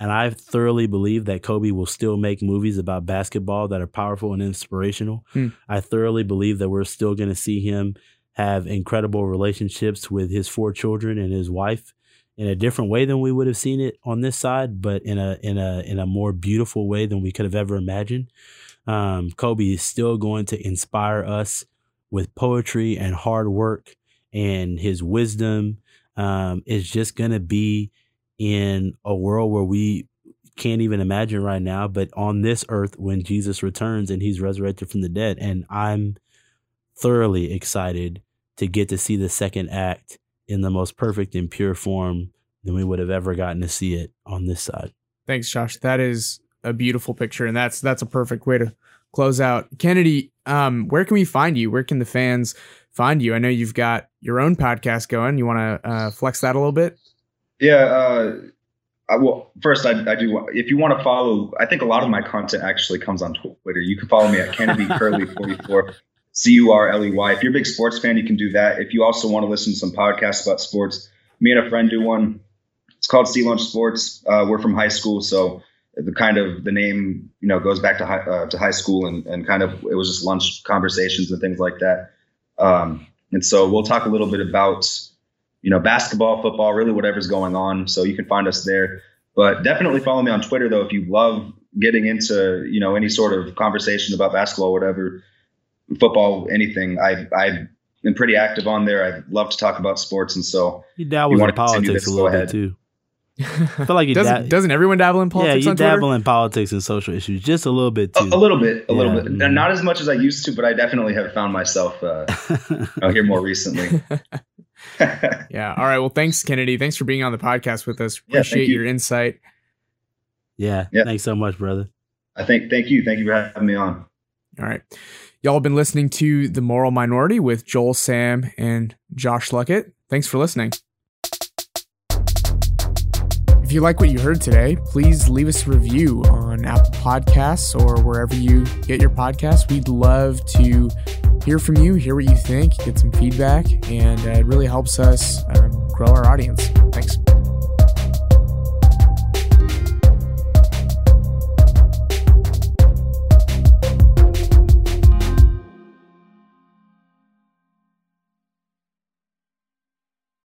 [SPEAKER 2] And I thoroughly believe that Kobe will still make movies about basketball that are powerful and inspirational.
[SPEAKER 1] Hmm.
[SPEAKER 2] I thoroughly believe that we're still going to see him have incredible relationships with his four children and his wife in a different way than we would have seen it on this side, but in a in a in a more beautiful way than we could have ever imagined. Um, Kobe is still going to inspire us with poetry and hard work, and his wisdom um, is just going to be in a world where we can't even imagine right now, but on this earth when Jesus returns and he's resurrected from the dead. And I'm thoroughly excited to get to see the second act in the most perfect and pure form than we would have ever gotten to see it on this side.
[SPEAKER 1] Thanks, Josh. That is a beautiful picture, and that's that's a perfect way to close out. Kennedy, um, where can we find you? Where can the fans find you? I know you've got your own podcast going. You want to uh, flex that a little bit?
[SPEAKER 3] Yeah. Uh, I, well, first, I, I do. If you want to follow, I think a lot of my content actually comes on Twitter. You can follow me at Kennedy Curley forty four. C U R L E Y. If you're a big sports fan, you can do that. If you also want to listen to some podcasts about sports, me and a friend do one. It's called Sea Lunch Sports. Uh, we're from high school, so the kind of the name you know goes back to high uh, to high school and, and kind of it was just lunch conversations and things like that. Um, and so we'll talk a little bit about you know basketball, football, really whatever's going on. So you can find us there. But definitely follow me on Twitter though if you love getting into you know any sort of conversation about basketball, whatever, football, anything. I I am pretty active on there. I love to talk about sports, and so
[SPEAKER 2] You dabble
[SPEAKER 3] wanna
[SPEAKER 2] in politics
[SPEAKER 3] this,
[SPEAKER 2] a
[SPEAKER 3] go
[SPEAKER 2] little bit too. I feel like you
[SPEAKER 1] doesn't
[SPEAKER 2] da-
[SPEAKER 1] doesn't everyone dabble in politics?
[SPEAKER 2] yeah,
[SPEAKER 1] politics
[SPEAKER 2] you
[SPEAKER 1] on Twitter?
[SPEAKER 2] dabble in politics and social issues just a little bit too.
[SPEAKER 3] a little bit, a little
[SPEAKER 2] Yeah.
[SPEAKER 3] bit, and not as much as I used to, but I definitely have found myself uh, out here more recently.
[SPEAKER 1] Yeah. All right. Well, thanks, Kennedy. Thanks for being on the podcast with us.
[SPEAKER 3] Yeah,
[SPEAKER 1] Appreciate
[SPEAKER 3] you.
[SPEAKER 1] your insight.
[SPEAKER 2] yeah,
[SPEAKER 3] Yeah.
[SPEAKER 2] thanks so much, brother.
[SPEAKER 3] I think. Thank you. Thank you for having me on.
[SPEAKER 1] All right. Y'all have been listening to The Moral Minority with Joel, Sam, and Josh Luckett. Thanks for listening. If you like what you heard today, please leave us a review on Apple Podcasts or wherever you get your podcasts. We'd love to hear from you, hear what you think, get some feedback, and uh, it really helps us um, grow our audience. Thanks.